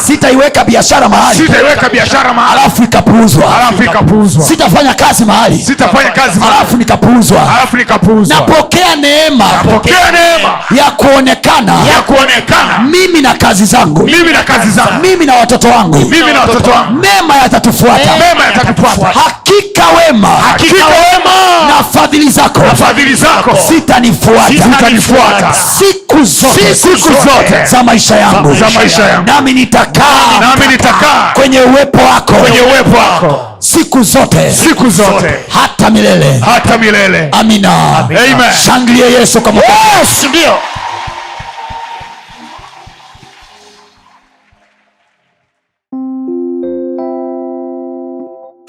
sitaiweka biashara mahali. Sitaiweka biashara mahali. Alafu ikapuuzwa. Alafu ikapuuzwa, sitafanya kazi mahali. Sitafanya kazi mahali. Alafu nikapuuzwa. Alafu nikapuuzwa. napokea neema. Ya kuonekana. Ya kuonekana. Mimi na kazi zangu. Mimi na kazi zangu, mimi na watoto wangu. Mimi na watoto wangu, mema yatatufuata mema yatatufuata, hakika wema. Hakika wema. Na fadhili zako. Na fadhili zako. Sitanifuata. Zitanifuata siku zote. Siku zote. Za maisha yangu. Za maisha yangu, nami nitakaa nami nitakaa kwenye uwepo wako kwenye uwepo wako siku zote siku zote hata milele hata milele. amina Amen. shangilie yesu makofi. Yes, ndio.